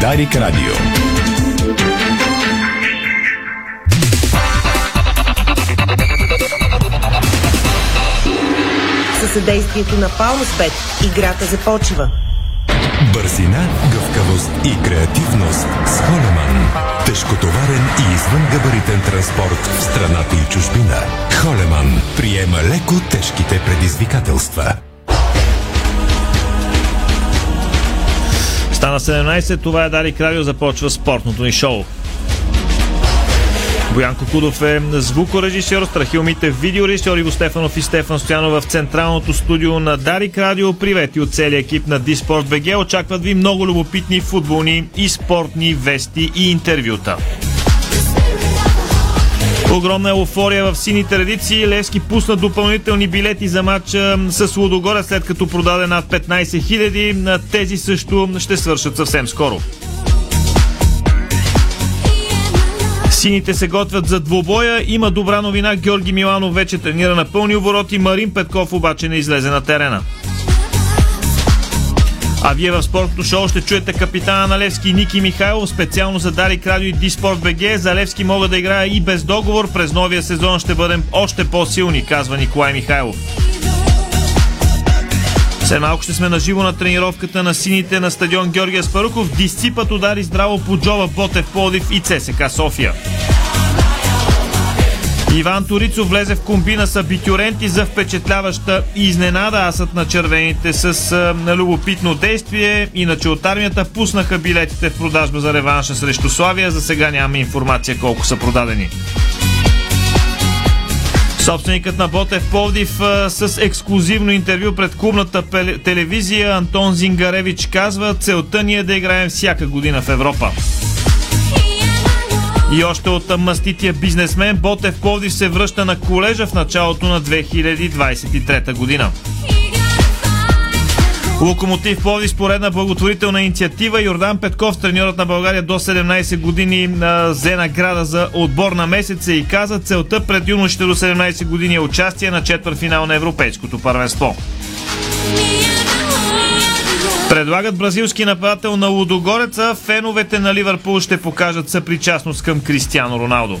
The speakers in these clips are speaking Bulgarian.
Дарик Радио. Със съдействието на Палмспет играта започва. Бързина, гъвкавост и креативност с Холеман. Тежкотоварен и извънгабаритен транспорт в страната и чужбина. Холеман приема леко тежките предизвикателства. Стана 17, това е Дарик Радио, започва спортното ни шоу. Боян Кокудов е звукорежисьор, Страхил Митев видеорежисьор, Иво Стефанов и Стефан Стоянов в централното студио на Дарик Радио. Привети от целия екип на Диспорт БГ. Очакват ви много любопитни футболни и спортни вести и интервюта. Огромна еуфория в сините редици. Левски пусна допълнителни билети за матча с Лудогорец, след като продаде над 15 000. Тези също ще свършат съвсем скоро. Сините се готвят за двобоя. Има добра новина. Георги Миланов вече тренира на пълни обороти. Марин Петков обаче не излезе на терена. А вие в спортното шоу ще чуете капитана на Левски Ники Михайлов, специално за Дарик Радио и Диспорт БГ. За Левски мога да играя и без договор. През новия сезон ще бъдем още по-силни, казва Николай Михайлов. След малко ще сме на живо на тренировката на сините на стадион Георгия Спаруков. Дисципът удари здраво по Джова Ботев Плодив и ЦСК София. Иван Торицов влезе в комбина с абитюренти за впечатляваща изненада. Асът на червените с а, любопитно действие. Иначе от армията пуснаха билетите в продажба за реванша срещу Славия. За сега нямаме информация колко са продадени. Собственикът на Ботев Пловдив с ексклюзивно интервю пред клубната телевизия Антон Зингаревич казва целта ни е да играем всяка година в Европа. И още от мастития бизнесмен Ботев Пловдив се връща на колежа в началото на 2023 година. Локомотив Пловдив споредна благотворителна инициатива. Йордан Петков, треньорът на България до 17 години, взе награда за отбор на месеца и каза целта пред юношите до 17 години е участие на четвъртфинал на Европейското първенство. Предлагат бразилски нападател на Лудогореца. Феновете на Ливърпул ще покажат съпричастност към Кристиано Роналдо.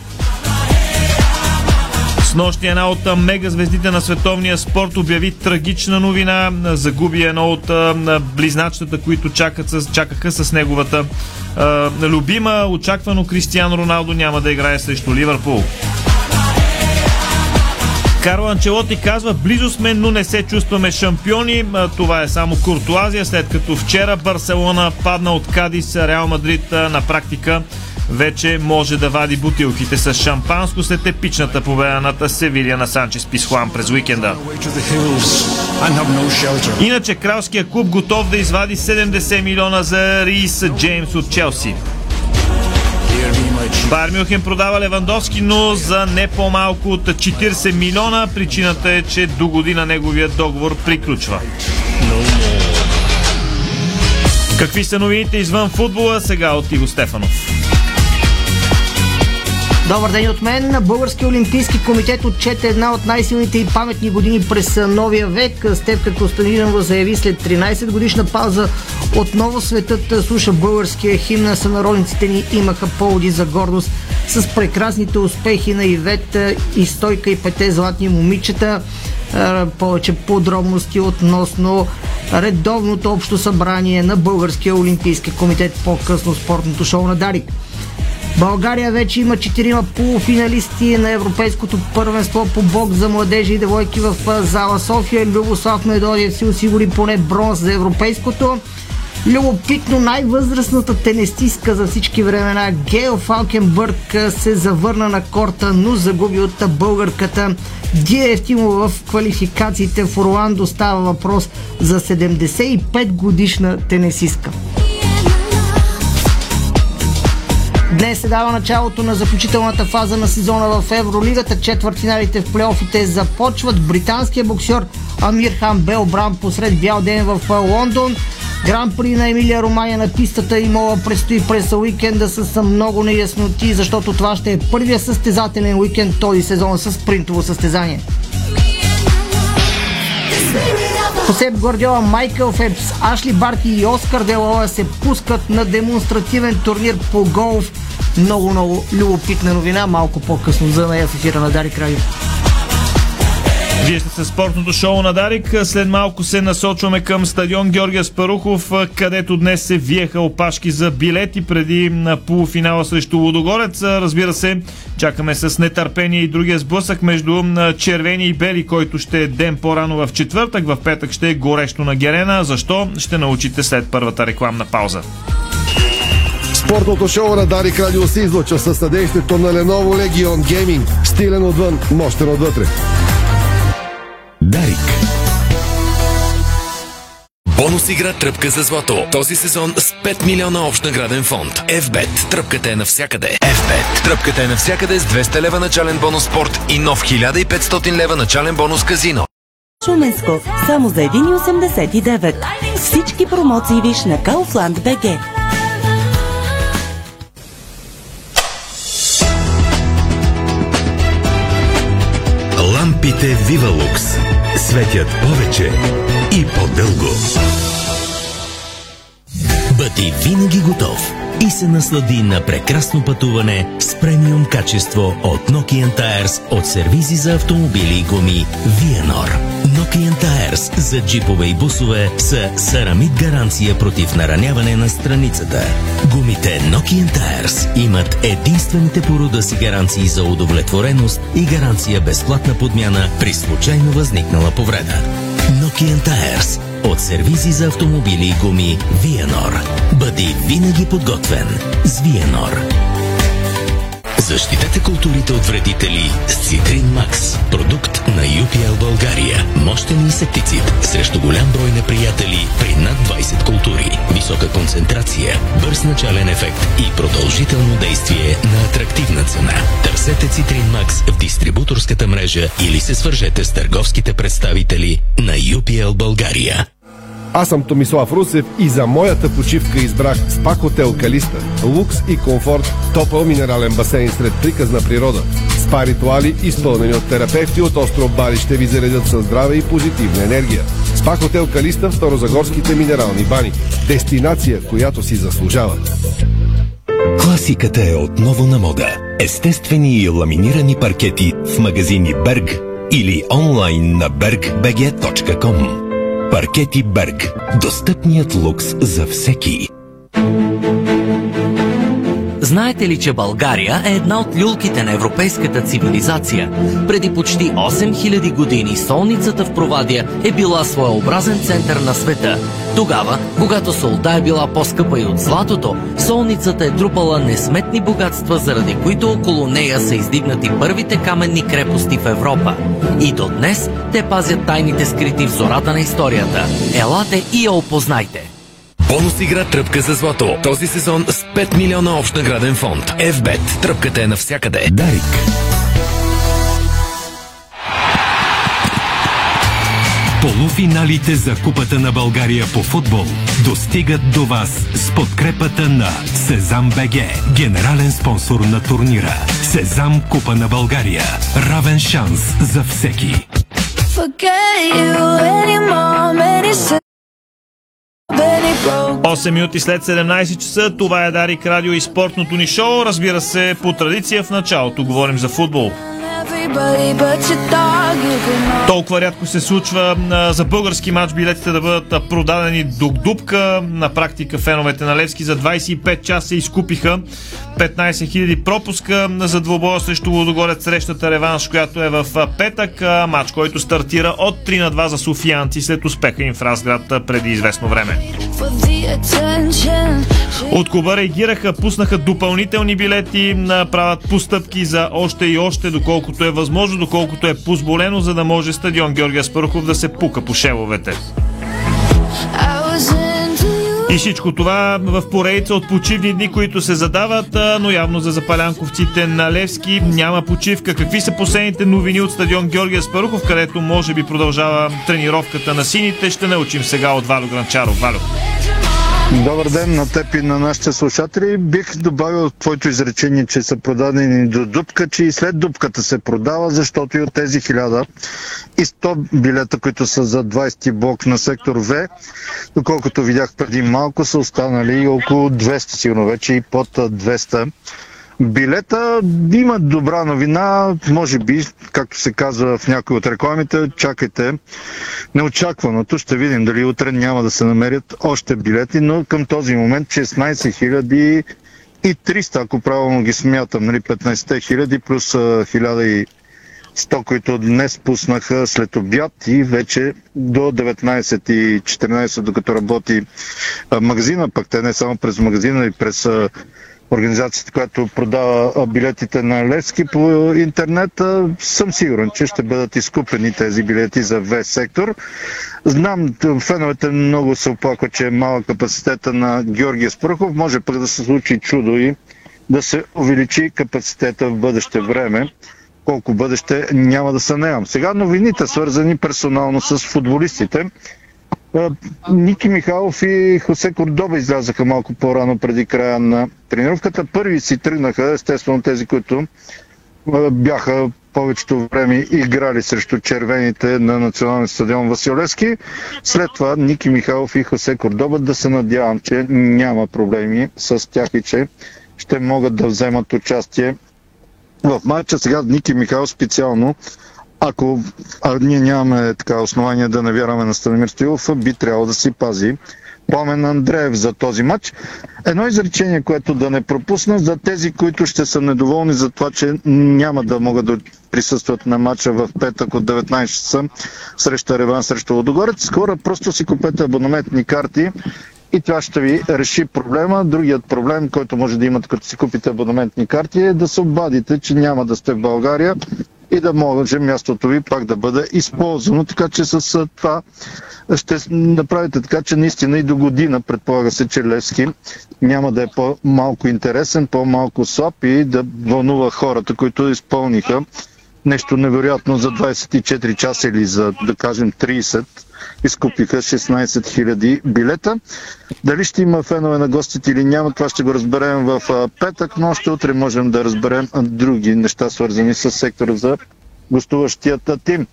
С нощи една от мегазвездите на световния спорт обяви трагична новина. Загуби едно от а, близначетата, които чакат чакаха с неговата любима. Очаквано Кристиано Роналдо няма да играе срещу Ливърпул. Карло Анчелоти казва, близо сме, но не се чувстваме шампиони. Това е само куртуазия, след като вчера Барселона падна от Кадис, Реал Мадрид на практика вече може да вади бутилките с шампанско след епичната победа над Севилия на Санчес Писхуан през уикенда. Иначе кралския клуб готов да извади 70 милиона за Рис Джеймс от Челси. Байер Мюнхен продава Левандовски, но за не по-малко от 40 милиона. Причината е, че до година неговият договор приключва. Какви са новините извън футбола? Сега от Иво Стефанов. Добър ден от мен. Български олимпийски комитет отчете една от най-силните и паметни години през новия век. Степка Костанинова заяви след 13 годишна пауза отново светът слуша българския химн. Сънародниците ни имаха поводи за гордост с прекрасните успехи на Ивет и Стойка и пете златни момичета. Повече подробности относно редовното общо събрание на Българския олимпийски комитет по-късно спортното шоу на Дарик. България вече има четирима полуфиналисти на Европейското първенство по бокс за младежи и девойки в зала София. Любослав Медодиев си осигури поне бронз за Европейското. Любопитно най-възрастната тенестистка за всички времена Гейл Фалкенбърг се завърна на корта, но загуби от българката Дия Ефтимова в квалификациите в Орландо става въпрос за 75 годишна тенесистка. Днес се дава началото на заключителната фаза на сезона в Евролигата. Четвъртфиналите в плейофите започват. Британския боксер Амир Хан бе обран посред бял ден в Лондон. Гран при на Емилия Романия на пистата и мола предстои през уикенда с много неясноти, защото това ще е първия състезателен уикенд този сезон с принтово състезание. Хосеп Гордиола, Майкъл Фепс, Ашли Барти и Оскар Делала се пускат на демонстративен турнир по голф. Много, много любопитна новина, малко по-късно за нея в ефира на Дарик Радио. Вие сте с спортното шоу на Дарик. След малко се насочваме към стадион Георгия Спарухов, където днес се виеха опашки за билети преди на полуфинала срещу Лудогорец. Разбира се, чакаме с нетърпение и другия сблъсък между червени и бели, който ще е ден по-рано в четвъртък. В петък ще е горещо на Герена. Защо? Ще научите след първата рекламна пауза. Спортното шоу на Дарик Радио се излъчва със съдействието на Lenovo Legion Gaming. Стилен отвън, мощен отвътре. Дарик. Бонус игра Тръпка за злато. Този сезон с 5 милиона общ награден фонд. FBET. Тръпката е навсякъде. FBET. Тръпката е навсякъде с 200 лева начален бонус спорт и нов 1500 лева начален бонус казино. Шуменско. Само за 1,89. Всички промоции виж на Kaufland BG. Лампите Вивалукс светят повече и по-дълго. Бъди винаги готов и се наслади на прекрасно пътуване с премиум качество от Nokian Tires от сервизи за автомобили и гуми Vienor. Nokian Tires за джипове и бусове са сарамит гаранция против нараняване на страницата. Гумите Nokian Tires имат единствените по рода си гаранции за удовлетвореност и гаранция безплатна подмяна при случайно възникнала повреда. Nokian Tires от сервизи за автомобили и гуми Vienor. Бъди винаги подготвен с Vienor. Защитете културите от вредители с Цитрин Макс. Продукт на UPL България. Мощен инсектицид срещу голям брой неприятели при над 20 култури. Висока концентрация, бърз начален ефект и продължително действие на атрактивна цена. Търсете Цитрин Макс в дистрибуторската мрежа или се свържете с търговските представители на UPL България. Аз съм Томислав Русев и за моята почивка избрах спа хотел Калиста. Лукс и комфорт, топъл минерален басейн сред приказна природа. Спа ритуали, изпълнени от терапевти от остров Бали, ще ви заредят със здраве и позитивна енергия. Спа хотел Калиста в Старозагорските минерални бани. Дестинация, която си заслужава. Класиката е отново на мода. Естествени и ламинирани паркети в магазини Берг или онлайн на bergbg.com. Паркети Берг. Достъпният лукс за всеки. Знаете ли, че България е една от люлките на европейската цивилизация? Преди почти 8000 години солницата в Провадия е била своеобразен център на света. Тогава, когато солта е била по-скъпа и от златото, солницата е трупала несметни богатства, заради които около нея са издигнати първите каменни крепости в Европа. И до днес те пазят тайните скрити в зората на историята. Елате и я опознайте! Бонус игра Тръпка за злато. Този сезон с 5 милиона общ награден фонд. FBET. Тръпката е навсякъде. Дарик. Полуфиналите за Купата на България по футбол достигат до вас с подкрепата на Сезам БГ, генерален спонсор на турнира. Сезам Купа на България. Равен шанс за всеки. forget you Benny broke. 8 минути след 17 часа, това е Дарик Радио и спортното ни шоу. Разбира се, по традиция в началото говорим за футбол. Толкова рядко се случва за български матч билетите да бъдат продадени до дупка. На практика феновете на Левски за 25 часа изкупиха 15 000 пропуска за двобоя срещу Лудогорец срещата реванш, която е в петък. Матч, който стартира от 3 на 2 за софиянци след успеха им в Разград преди известно време. От клуба реагираха, пуснаха допълнителни билети, правят постъпки за още и още, доколкото е възможно, доколкото е позволено, за да може стадион Георгия Спарухов да се пука по шевовете. И всичко това в поредица от почивни дни, които се задават, но явно за запалянковците на Левски няма почивка. Какви са последните новини от стадион Георгия Спарухов, където може би продължава тренировката на сините, ще научим сега от Валю Гранчаров. Валю. Добър ден на теб и на нашите слушатели. Бих добавил твоето изречение, че са продадени до дупка, че и след дупката се продава, защото и от тези 1000 и 100 билета, които са за 20 блок на сектор В, доколкото видях преди малко, са останали около 200, сигурно вече и под 200 билета. Има добра новина, може би, както се казва в някои от рекламите, чакайте неочакваното. Ще видим дали утре няма да се намерят още билети, но към този момент 16 и 300, ако правилно ги смятам, нали, 15 хиляди плюс 1100, които днес пуснаха след обяд и вече до 19.14, докато работи магазина, пък те не само през магазина и през организацията, която продава билетите на Левски по интернет, съм сигурен, че ще бъдат изкупени тези билети за В сектор. Знам, феновете много се оплакват, че е малък капацитета на Георгия Спръхов. Може пък да се случи чудо и да се увеличи капацитета в бъдеще време. Колко бъдеще няма да сънявам. Сега новините, свързани персонално с футболистите. Ники Михайлов и Хосе Кордоба излязаха малко по-рано преди края на тренировката. Първи си тръгнаха, естествено тези, които бяха повечето време играли срещу червените на националния стадион Василевски. След това Ники Михайлов и Хосе Кордоба да се надявам, че няма проблеми с тях и че ще могат да вземат участие в матча. Сега Ники Михайлов специално ако а ние нямаме така основание да не вярваме на Станимир Стоилов, би трябвало да си пази Пламен Андреев за този матч. Едно изречение, което да не пропусна за тези, които ще са недоволни за това, че няма да могат да присъстват на матча в петък от 19 часа срещу Реван срещу Водогорец. Хора, просто си купете абонаментни карти и това ще ви реши проблема. Другият проблем, който може да имате като си купите абонаментни карти е да се обадите, че няма да сте в България и да може мястото ви пак да бъде използвано. Така че с това ще направите така, че наистина и до година предполага се, че Левски няма да е по-малко интересен, по-малко слаб и да вълнува хората, които изпълниха нещо невероятно за 24 часа или за, да кажем, 30 изкупиха 16 000 билета. Дали ще има фенове на гостите или няма, това ще го разберем в петък, но още утре можем да разберем други неща, свързани с сектора за гостуващият тим.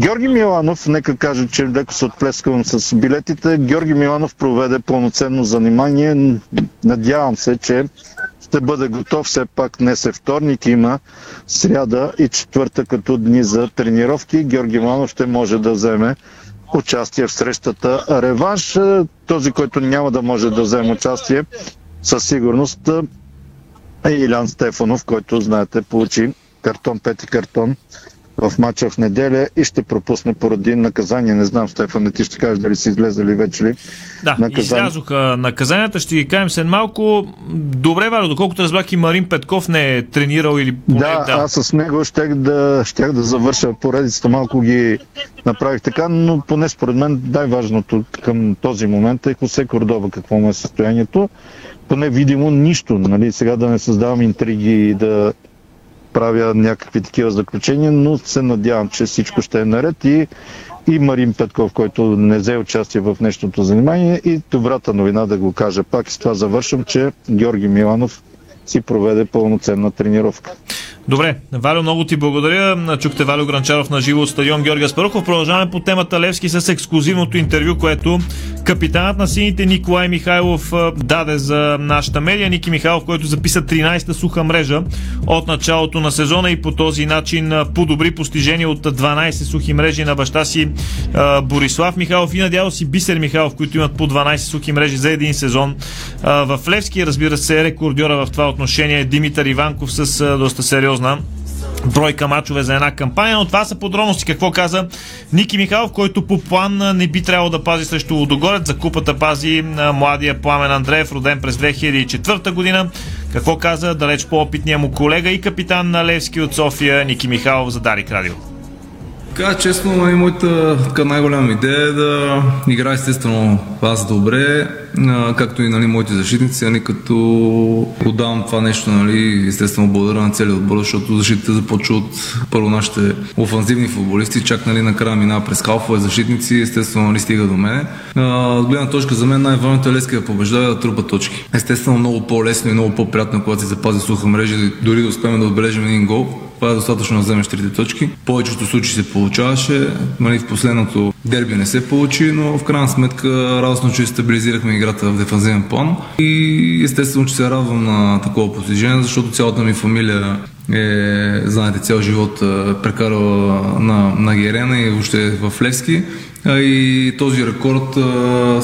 Георги Миланов, нека кажа, че леко се отплескавам с билетите. Георги Миланов проведе пълноценно занимание. Надявам се, че ще бъде готов. Все пак днес е вторник, има сряда и четвърта като дни за тренировки. Георги Миланов ще може да вземе участие в срещата реванш. Този, който няма да може да вземе участие, със сигурност е Илян Стефанов, който, знаете, получи картон, пети картон в матча в неделя и ще пропусне поради наказание. Не знам, Стефан, ти ще кажеш дали си излезали вече ли Да, наказание. излязоха наказанията, ще ги кажем след малко. Добре, Варо, доколкото разбрах и Марин Петков не е тренирал или поне, да, да, аз с него щях да, щях да завърша поредицата, малко ги направих така, но поне според мен най-важното към този момент е Хосе Кордоба, какво му е състоянието. Поне видимо нищо, нали? сега да не създавам интриги и да правя някакви такива заключения, но се надявам, че всичко ще е наред и, и Марин Петков, който не взе участие в нещото занимание и добрата новина да го кажа пак с това завършвам, че Георги Миланов си проведе пълноценна тренировка. Добре, Валю, много ти благодаря. Чухте Валю Гранчаров на живо от стадион Георгия Спарухов. Продължаваме по темата Левски с ексклюзивното интервю, което капитанът на сините Николай Михайлов даде за нашата медия. Ники Михайлов, който записа 13-та суха мрежа от началото на сезона и по този начин подобри постижение от 12 сухи мрежи на баща си Борислав Михайлов и надява си Бисер Михайлов, които имат по 12 сухи мрежи за един сезон в Левски. Разбира се, рекордьора в това отношение е Димитър Иванков с доста сериозна бройка мачове за една кампания, но това са подробности. Какво каза Ники Михайлов, който по план не би трябвало да пази срещу Водогорец. За купата пази младия Пламен Андреев, роден през 2004 година. Какво каза далеч по-опитния му колега и капитан на Левски от София Ники Михайлов за Дарик Радио. Така, честно, нали, моята така, най-голяма идея е да игра естествено аз добре, а, както и нали, моите защитници, нали, като отдавам това нещо, нали, естествено благодаря на целият отбор, защото защитите започва от първо нашите офанзивни футболисти, чак нали, накрая минава през халфове защитници, естествено нали, стига до мене. А, от гледна точка за мен най-важното е Лески да побеждава да трупа точки. Естествено много по-лесно и много по-приятно, когато си запази суха мрежа, дори да успеем да отбележим един гол, това е достатъчно да вземеш трите точки. В повечето случаи се получаваше. Нали, в последното дерби не се получи, но в крайна сметка радостно, че стабилизирахме играта в дефанзивен план. И естествено, че се радвам на такова постижение, защото цялата ми фамилия е, знаете, цял живот е прекарала на, на Герена и въобще в Левски. И този рекорд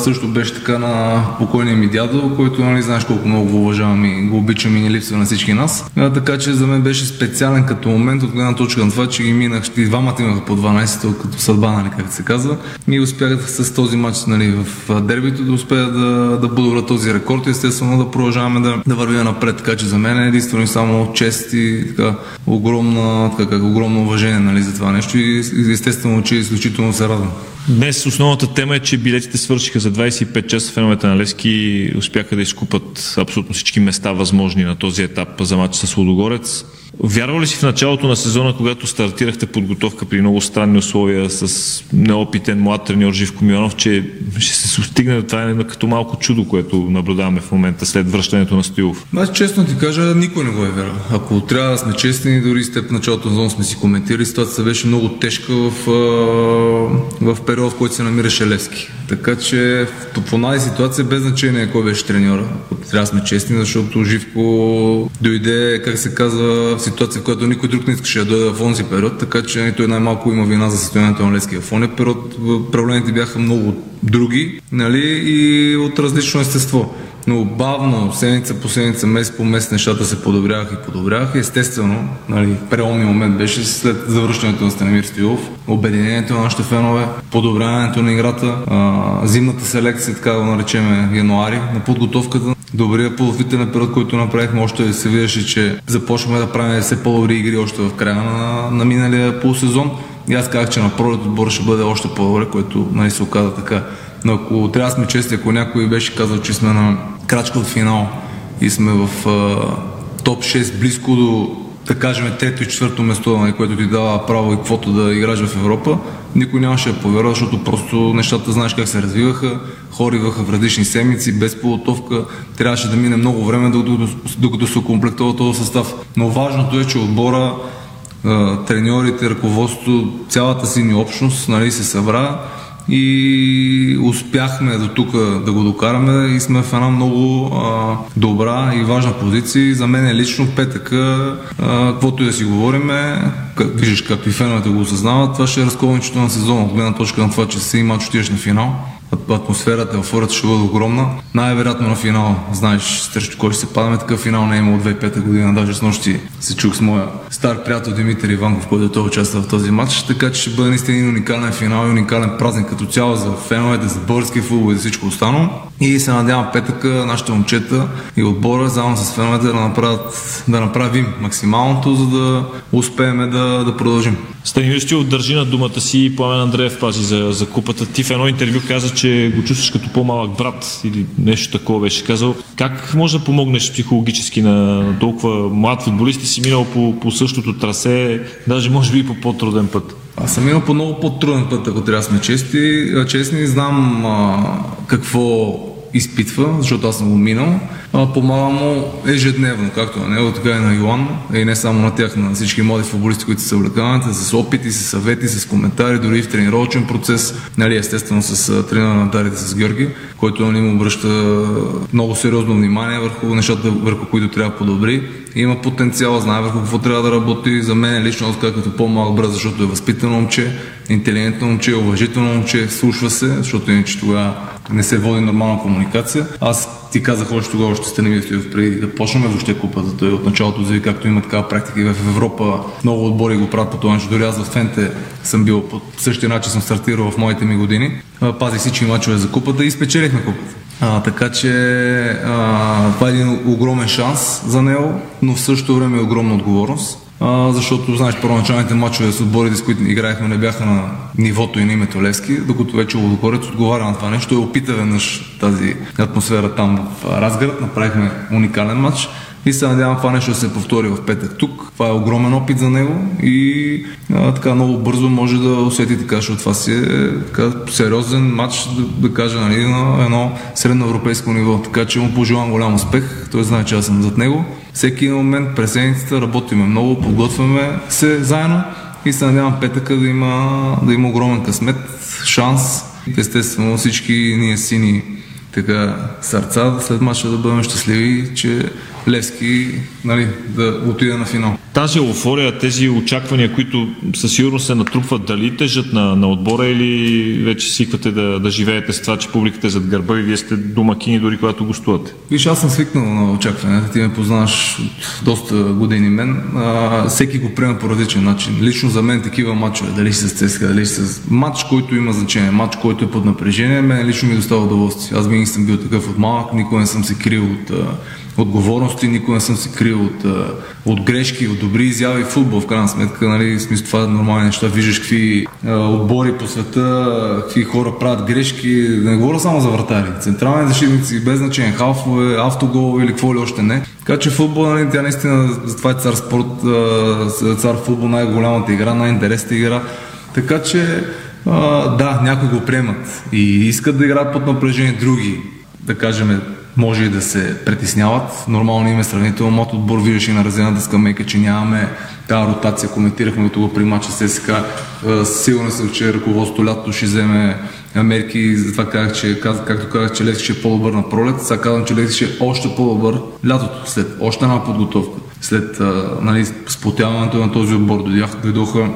също беше така на покойния ми дядо, който нали, знаеш колко много го уважавам и го обичам и ни липсва на всички нас. А, така че за мен беше специален като момент от гледна точка на това, че ги минах, и двамата имаха по 12, като съдба, нали, как се казва. И успях с този матч нали, в дербито да успея да, да подобра този рекорд и естествено да продължаваме да, да вървим напред. Така че за мен е единствено и само чест и така, огромна, така, как, огромно уважение нали, за това нещо и естествено, че изключително се радвам. Днес основната тема е, че билетите свършиха за 25 часа. Феновете на Лески успяха да изкупат абсолютно всички места възможни на този етап за матч с Лудогорец. Вярва ли си в началото на сезона, когато стартирахте подготовка при много странни условия с неопитен млад треньор Живко Миланов, че ще се стигне до това е като малко чудо, което наблюдаваме в момента след връщането на Стоилов? Аз честно ти кажа, никой не го е вярвал. Ако трябва да сме честни, дори с теб началото на сезона сме си коментирали, ситуацията беше много тежка в, в период, в който се намираше Левски. Така че в тази ситуация без значение кой беше треньора. Трябва да сме честни, защото Живко дойде, как се казва, в ситуация, в която никой друг не искаше да дойде в онзи период, така че нали, той най-малко има вина за състоянието на Левски в онзи период. Проблемите бяха много други нали, и от различно естество. Но бавно, седмица по седмица, месец по месец нещата се подобряваха и подобряваха. Естествено, нали, преломни момент беше след завръщането на Станимир Стилов, обединението на нашите фенове, подобряването на играта, а, зимната селекция, така да го наречем януари, на подготовката. Добрия подготвителен период, който направихме, още се виждаше, че започваме да правим все по-добри игри още в края на, на миналия полусезон. И аз казах, че на пролет отбора ще бъде още по-добре, което нали, се оказа така. Но ако трябва да сме чести, ако някой беше казал, че сме на крачка от финал и сме в а, топ 6, близко до, да кажем, трето и четвърто место, нали, което ти дава право и каквото да играш в Европа, никой нямаше да повярва, защото просто нещата знаеш как се развиваха, хора идваха в различни седмици, без подготовка, трябваше да мине много време, докато се окомплектува този състав. Но важното е, че отбора, треньорите, ръководството, цялата си ни общност нали, се събра и успяхме до тук да го докараме и сме в една много а, добра и важна позиция. За мен е лично петъка, а, каквото и да си говориме, как, виждаш както и феновете го осъзнават, това ще е разковничето на сезона, от гледна точка на това, че си има отиваш на финал атмосферата, еуфорията ще бъде огромна. Най-вероятно на финал, знаеш срещу кой ще се падаме, такъв финал не е имал 2005 година, даже с нощи се чух с моя стар приятел Димитър Иванков, който той участва в този матч, така че ще бъде наистина един уникален финал и уникален празник като цяло за феновете, за български футбол и за всичко останало. И се надявам петъка нашите момчета и отбора, заедно с феновете да, направят, да направим максималното, за да успеем да, да продължим. Станимир държи на думата си и Пламен Андреев пази за, за купата. Ти в едно интервю каза, че го чувстваш като по-малък брат или нещо такова беше казал. Как може да помогнеш психологически на толкова млад футболист и си минал по, по същото трасе, даже може би по по-труден път? Аз съм минал по много по-труден път, ако трябва да сме чести. честни. Знам а, какво изпитва, защото аз съм го минал. Помага му ежедневно, както на него, така и на Йоан, и не само на тях, на всички млади футболисти, които се съвлекават, с опити, с съвети, с коментари, дори в тренировъчен процес, нали, естествено с тренера на дарите с Георги, който нали, му обръща много сериозно внимание върху нещата, върху които трябва да подобри. Има потенциал, знае върху какво трябва да работи. За мен лично, аз като по-малък брат, защото е възпитано момче, интелигентно момче, уважително момче, слушва се, защото иначе тогава не се води нормална комуникация. Аз ти казах още тогава, още сте не преди да почнем въобще купата. Той от началото заяви, както има такава практика и в Европа. Много отбори го правят по това начин. Дори аз в Фенте съм бил по същия начин, съм стартирал в моите ми години. Пазих всички мачове за купата и спечелихме купата. А, така че а, това е един огромен шанс за него, но в същото време е огромна отговорност. А, защото, знаеш, първоначалните матчове с отборите, с които играехме, не бяха на нивото и на името Левски, докато вече Лудогорец отговаря на това нещо и опита веднъж тази атмосфера там в Разград, направихме уникален матч и се надявам това нещо да се повтори в петък тук. Това е огромен опит за него и а, така много бързо може да усети така, защото това си е така, сериозен матч, да, да кажа, нали, на едно средно европейско ниво. Така че му пожелавам голям успех. Той знае, че аз съм зад него. Всеки момент през седмицата работиме много, подготвяме се заедно и се надявам петъка да има, да има огромен късмет, шанс. Естествено всички ние сини така сърца след мача да бъдем щастливи, че Левски нали, да отиде на финал. Тази еуфория, тези очаквания, които със сигурност се натрупват, дали тежат на, на отбора или вече свиквате да, да живеете с това, че публиката е зад гърба и вие сте домакини дори когато гостувате? Виж, аз съм свикнал на очакванията. Ти ме познаваш от доста години мен. А, всеки го приема по различен начин. Лично за мен такива матчове, дали си с ЦСКА, дали си с матч, който има значение, матч, който е под напрежение, мен лично ми достава удоволствие. Аз винаги съм бил такъв от малък, никога не съм се крил от отговорности, никога не съм се крил от, от грешки, от добри изяви в футбол, в крайна сметка, нали, смисъл това е нормални неща, виждаш какви а, отбори по света, какви хора правят грешки, да не говоря само за вратари, централни защитници, без значение, халфове, автоголове или какво ли още не. Така че футбол, нали, тя наистина, това е цар спорт, цар футбол, най-голямата игра, най-интересната игра. Така че, а, да, някои го приемат и искат да играят под напрежение, други, да кажем, може и да се притесняват. Нормално има сравнително мод отбор, виждаш и на разената скамейка, че нямаме тази ротация. Коментирахме го при мача с СК. Сигурно съм, че ръководството лято ще вземе мерки. Затова казах, че, както казах, че Левски ще е по-добър на пролет. Сега казвам, че Левски ще е още по-добър лятото, след още една подготовка. След нали, сплотяването на този отбор дойдоха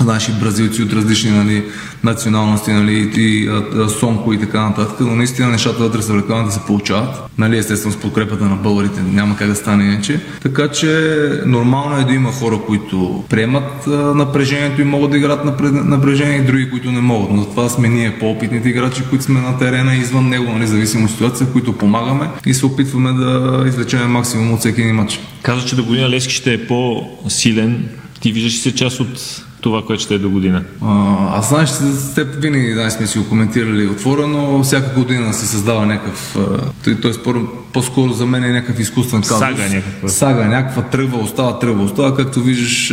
наши бразилци от различни нали, националности, нали, и а, Сонко и така нататък, но наистина нещата вътре са да се получават. Нали, естествено с подкрепата на българите няма как да стане иначе. Така че нормално е да има хора, които приемат а, напрежението и могат да играят напрежение и други, които не могат. Но затова сме ние по-опитните играчи, които сме на терена и извън него, нали, зависимо от ситуация, които помагаме и се опитваме да извлечем максимум от всеки един матч. Каза, че до година Лески ще е по-силен. Ти виждаш се част от това, което ще е до година? А, аз знаеш, с теб винаги да, сме си го коментирали отворено, всяка година се създава някакъв, т.е. по-скоро за мен е някакъв изкуствен казус. Сага някаква. Сага, някаква тръгва, остава, тръгва, остава. Както виждаш,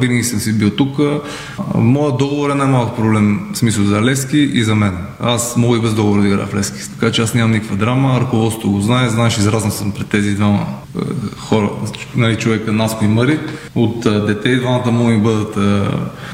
винаги съм си бил тук. Моят договор е най-малък проблем, в смисъл за Лески и за мен. Аз мога и без договор да играя в Лески. Така че аз нямам никаква драма, ръководството го знае, знаеш, изразнал съм пред тези двама хора, нали, човека Наско и Мари. От дете и двамата му ми бъдат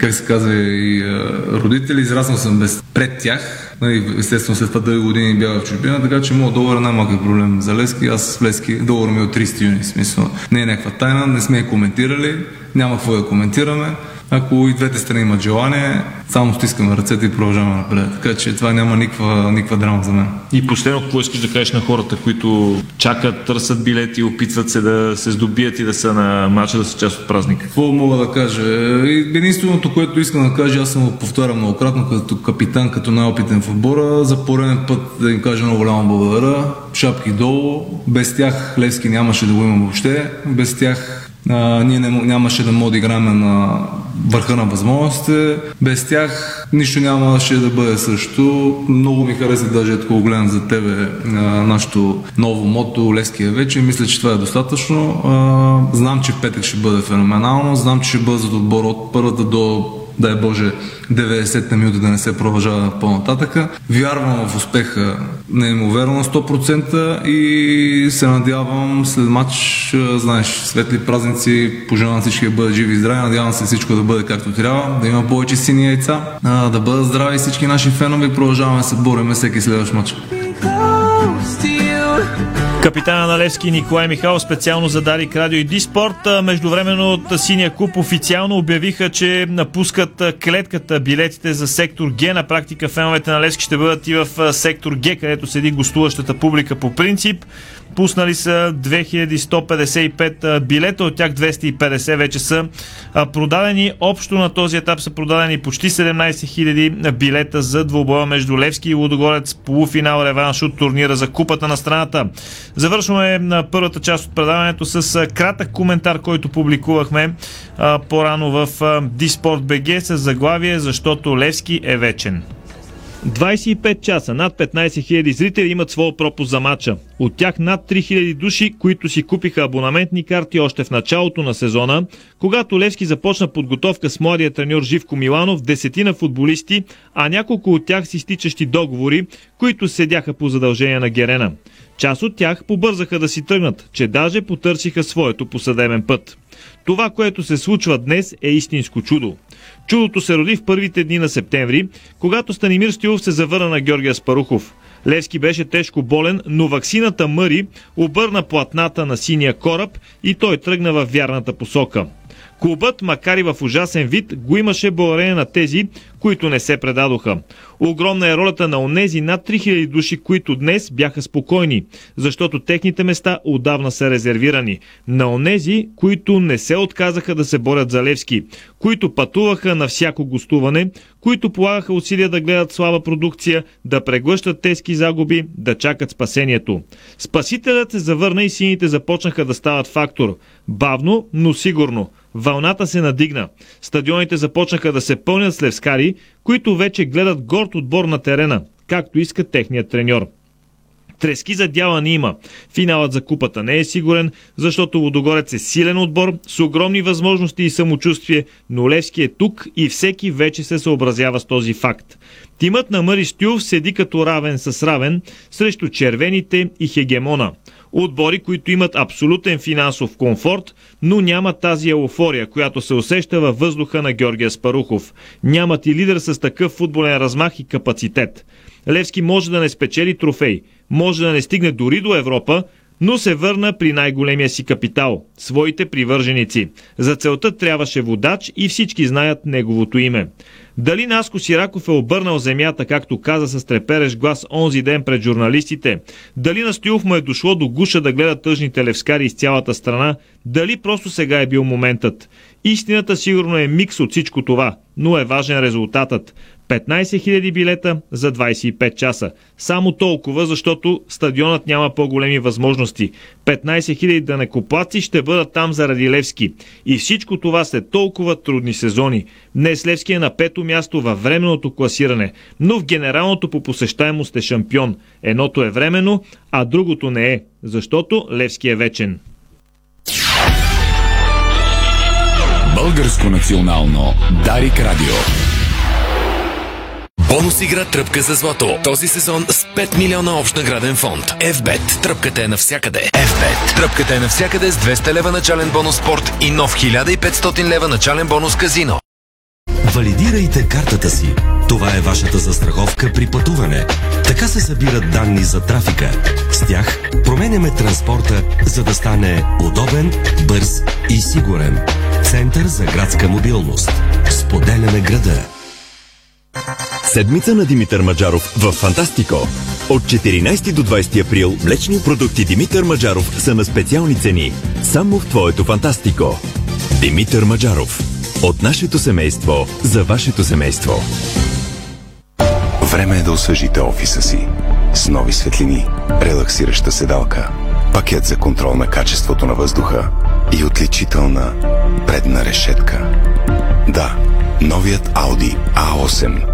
как се казва, и родители. Израснал съм без, пред тях. Нали, естествено, след това дълги години бяга в чужбина, така че моят договор е най-малък проблем за Лески. Аз в Лески договор ми е от 30 юни. Смисъл, не е някаква тайна, не сме я коментирали, няма какво да коментираме. Ако и двете страни имат желание, само стискаме ръцете и продължаваме напред. Така че това няма никаква, никаква драма за мен. И последно, какво искаш да кажеш на хората, които чакат, търсят билети, опитват се да се здобият и да са на матча, да са част от празника? Какво мога да кажа? Единственото, което искам да кажа, аз съм го повтарям многократно като капитан, като най-опитен в отбора, за пореден път да им кажа много голямо благодаря. Шапки долу. Без тях Левски нямаше да го има въобще. Без тях а, ние не, нямаше да мога да играем на върха на възможностите. Без тях нищо нямаше да бъде също. Много ми хареса даже, ако гледам за тебе а, нашето ново мото, Леския вече. Мисля, че това е достатъчно. А, знам, че петък ще бъде феноменално. Знам, че ще бъде за отбор от първата до дай Боже, 90-та минута да не се продължава по-нататъка. Вярвам в успеха неимоверно на 100% и се надявам след матч, знаеш, светли празници, пожелавам всички да бъдат живи и здрави, надявам се всичко да бъде както трябва, да има повече сини яйца, да бъдат здрави всички наши фенове и продължаваме да се бориме всеки следващ матч. Капитана на Левски Николай Михайлов специално за Дарик Радио и Диспорт. Междувременно от Синия куп официално обявиха, че напускат клетката билетите за сектор Г. На практика феновете на Левски ще бъдат и в сектор Г, където седи гостуващата публика по принцип. Пуснали са 2155 билета, от тях 250 вече са продадени. Общо на този етап са продадени почти 17 000 билета за двубоя между Левски и Лудогорец, полуфинал реванш от турнира за купата на страната. Завършваме на първата част от предаването с кратък коментар, който публикувахме по-рано в Диспорт БГ с заглавие Защото Левски е вечен. 25 часа, над 15 000 зрители имат своя пропуск за матча. От тях над 3000 души, които си купиха абонаментни карти още в началото на сезона, когато Левски започна подготовка с младия треньор Живко Миланов, десетина футболисти, а няколко от тях си стичащи договори, които седяха по задължение на Герена. Част от тях побързаха да си тръгнат, че даже потърсиха своето посъдебен път. Това, което се случва днес е истинско чудо. Чудото се роди в първите дни на септември, когато Станимир Стилов се завърна на Георгия Спарухов. Левски беше тежко болен, но ваксината Мъри обърна платната на синия кораб и той тръгна в вярната посока. Клубът, макар и в ужасен вид, го имаше благодарение на тези, които не се предадоха. Огромна е ролята на онези над 3000 души, които днес бяха спокойни, защото техните места отдавна са резервирани. На онези, които не се отказаха да се борят за Левски, които пътуваха на всяко гостуване, които полагаха усилия да гледат слаба продукция, да преглъщат тески загуби, да чакат спасението. Спасителят се завърна и сините започнаха да стават фактор. Бавно, но сигурно. Вълната се надигна. Стадионите започнаха да се пълнят с левскари, които вече гледат горд отбор на терена, както иска техният треньор. Трески за дяла не има. Финалът за купата не е сигурен, защото Лодогорец е силен отбор с огромни възможности и самочувствие, но Левски е тук и всеки вече се съобразява с този факт. Тимът на Мари Стюв седи като равен с равен срещу червените и хегемона – Отбори, които имат абсолютен финансов комфорт, но няма тази еуфория, която се усеща във въздуха на Георгия Спарухов. Нямат и лидер с такъв футболен размах и капацитет. Левски може да не спечели трофей, може да не стигне дори до Европа, но се върна при най-големия си капитал – своите привърженици. За целта трябваше водач и всички знаят неговото име. Дали Наско Сираков е обърнал земята, както каза с треперещ глас онзи ден пред журналистите? Дали на Стоилов му е дошло до гуша да гледа тъжните левскари из цялата страна? Дали просто сега е бил моментът? Истината сигурно е микс от всичко това, но е важен резултатът. 15 000 билета за 25 часа. Само толкова, защото стадионът няма по-големи възможности. 15 000 данекоплаци ще бъдат там заради Левски. И всичко това след толкова трудни сезони. Днес Левски е на пето място във временното класиране, но в генералното по посещаемост е шампион. Едното е временно, а другото не е, защото Левски е вечен. Българско национално Дарик Радио Бонус игра Тръпка за злато. Този сезон с 5 милиона общ награден фонд. FBET. Тръпката е навсякъде. FBET. Тръпката е навсякъде с 200 лева начален бонус спорт и нов 1500 лева начален бонус казино. Валидирайте картата си. Това е вашата застраховка при пътуване. Така се събират данни за трафика. С тях променяме транспорта, за да стане удобен, бърз и сигурен. Център за градска мобилност. Споделяме града. Седмица на Димитър Маджаров в Фантастико. От 14 до 20 април млечни продукти Димитър Маджаров са на специални цени. Само в твоето Фантастико. Димитър Маджаров. От нашето семейство за вашето семейство. Време е да освежите офиса си. С нови светлини, релаксираща седалка, пакет за контрол на качеството на въздуха и отличителна предна решетка. Да, новият Audi A8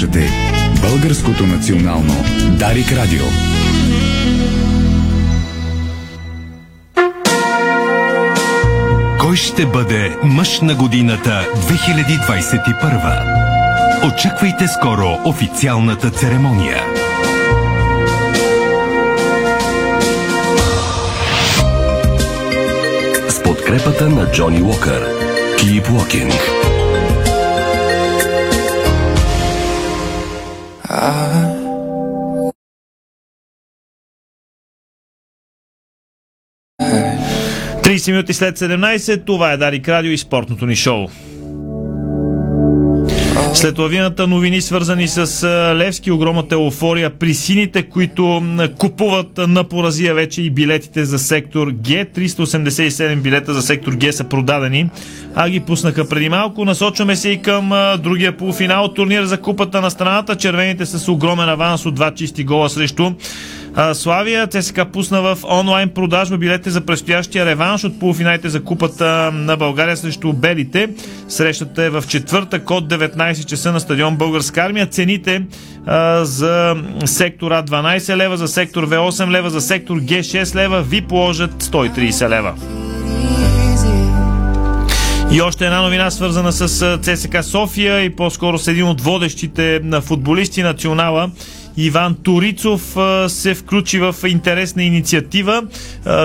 Слушате Българското национално Дарик Радио. Кой ще бъде мъж на годината 2021? Очаквайте скоро официалната церемония. С подкрепата на Джони Уокър. Keep Walking. А... 30 минути след 17, това е Дарик Радио и спортното ни шоу. След лавината новини, свързани с Левски, огромната еуфория при сините, които купуват на поразия вече и билетите за сектор Г. 387 билета за сектор Г са продадени, а ги пуснаха преди малко. Насочваме се и към другия полуфинал турнир за купата на страната. Червените с огромен аванс от два чисти гола срещу Славия. ЦСКА пусна в онлайн продажба билете за предстоящия реванш от полуфиналите за купата на България срещу Белите. Срещата е в четвъртък от 19 часа на стадион Българска армия. Цените а, за сектор А 12 лева, за сектор В 8 лева, за сектор Г 6 лева, ви положат 130 лева. И още една новина, свързана с а, ЦСКА София и по-скоро с един от водещите на футболисти национала. Иван Турицов се включи в интересна инициатива.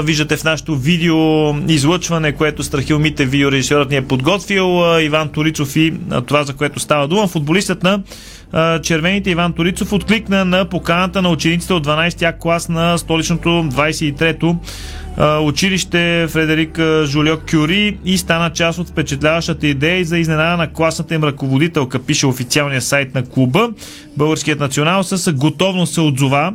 Виждате в нашото видео излъчване, което Страхил Мите, видеорежисьорът ни е подготвил. Иван Турицов и това, за което става дума. Футболистът на червените Иван Турицов откликна на поканата на учениците от 12-я клас на столичното 23-то а, училище Фредерик Жулио Кюри и стана част от впечатляващата идея за изненада на класната им ръководителка, пише официалния сайт на клуба. Българският национал с готовност се отзова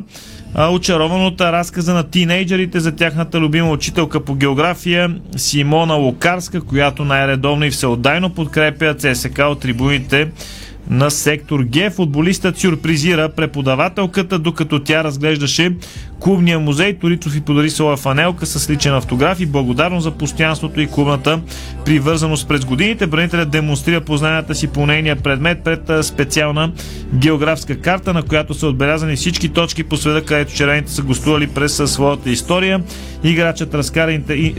очарован от разказа на тинейджерите за тяхната любима учителка по география Симона Локарска, която най-редовно и всеотдайно подкрепя ЦСК от трибуните на сектор Г. Футболистът сюрпризира преподавателката, докато тя разглеждаше клубния музей. Торицов и подари своя фанелка с личен автограф и благодарност за постоянството и клубната привързаност през годините. Бранителят демонстрира познанията си по нейния предмет пред специална географска карта, на която са отбелязани всички точки по света, където червените са гостували през своята история. Играчът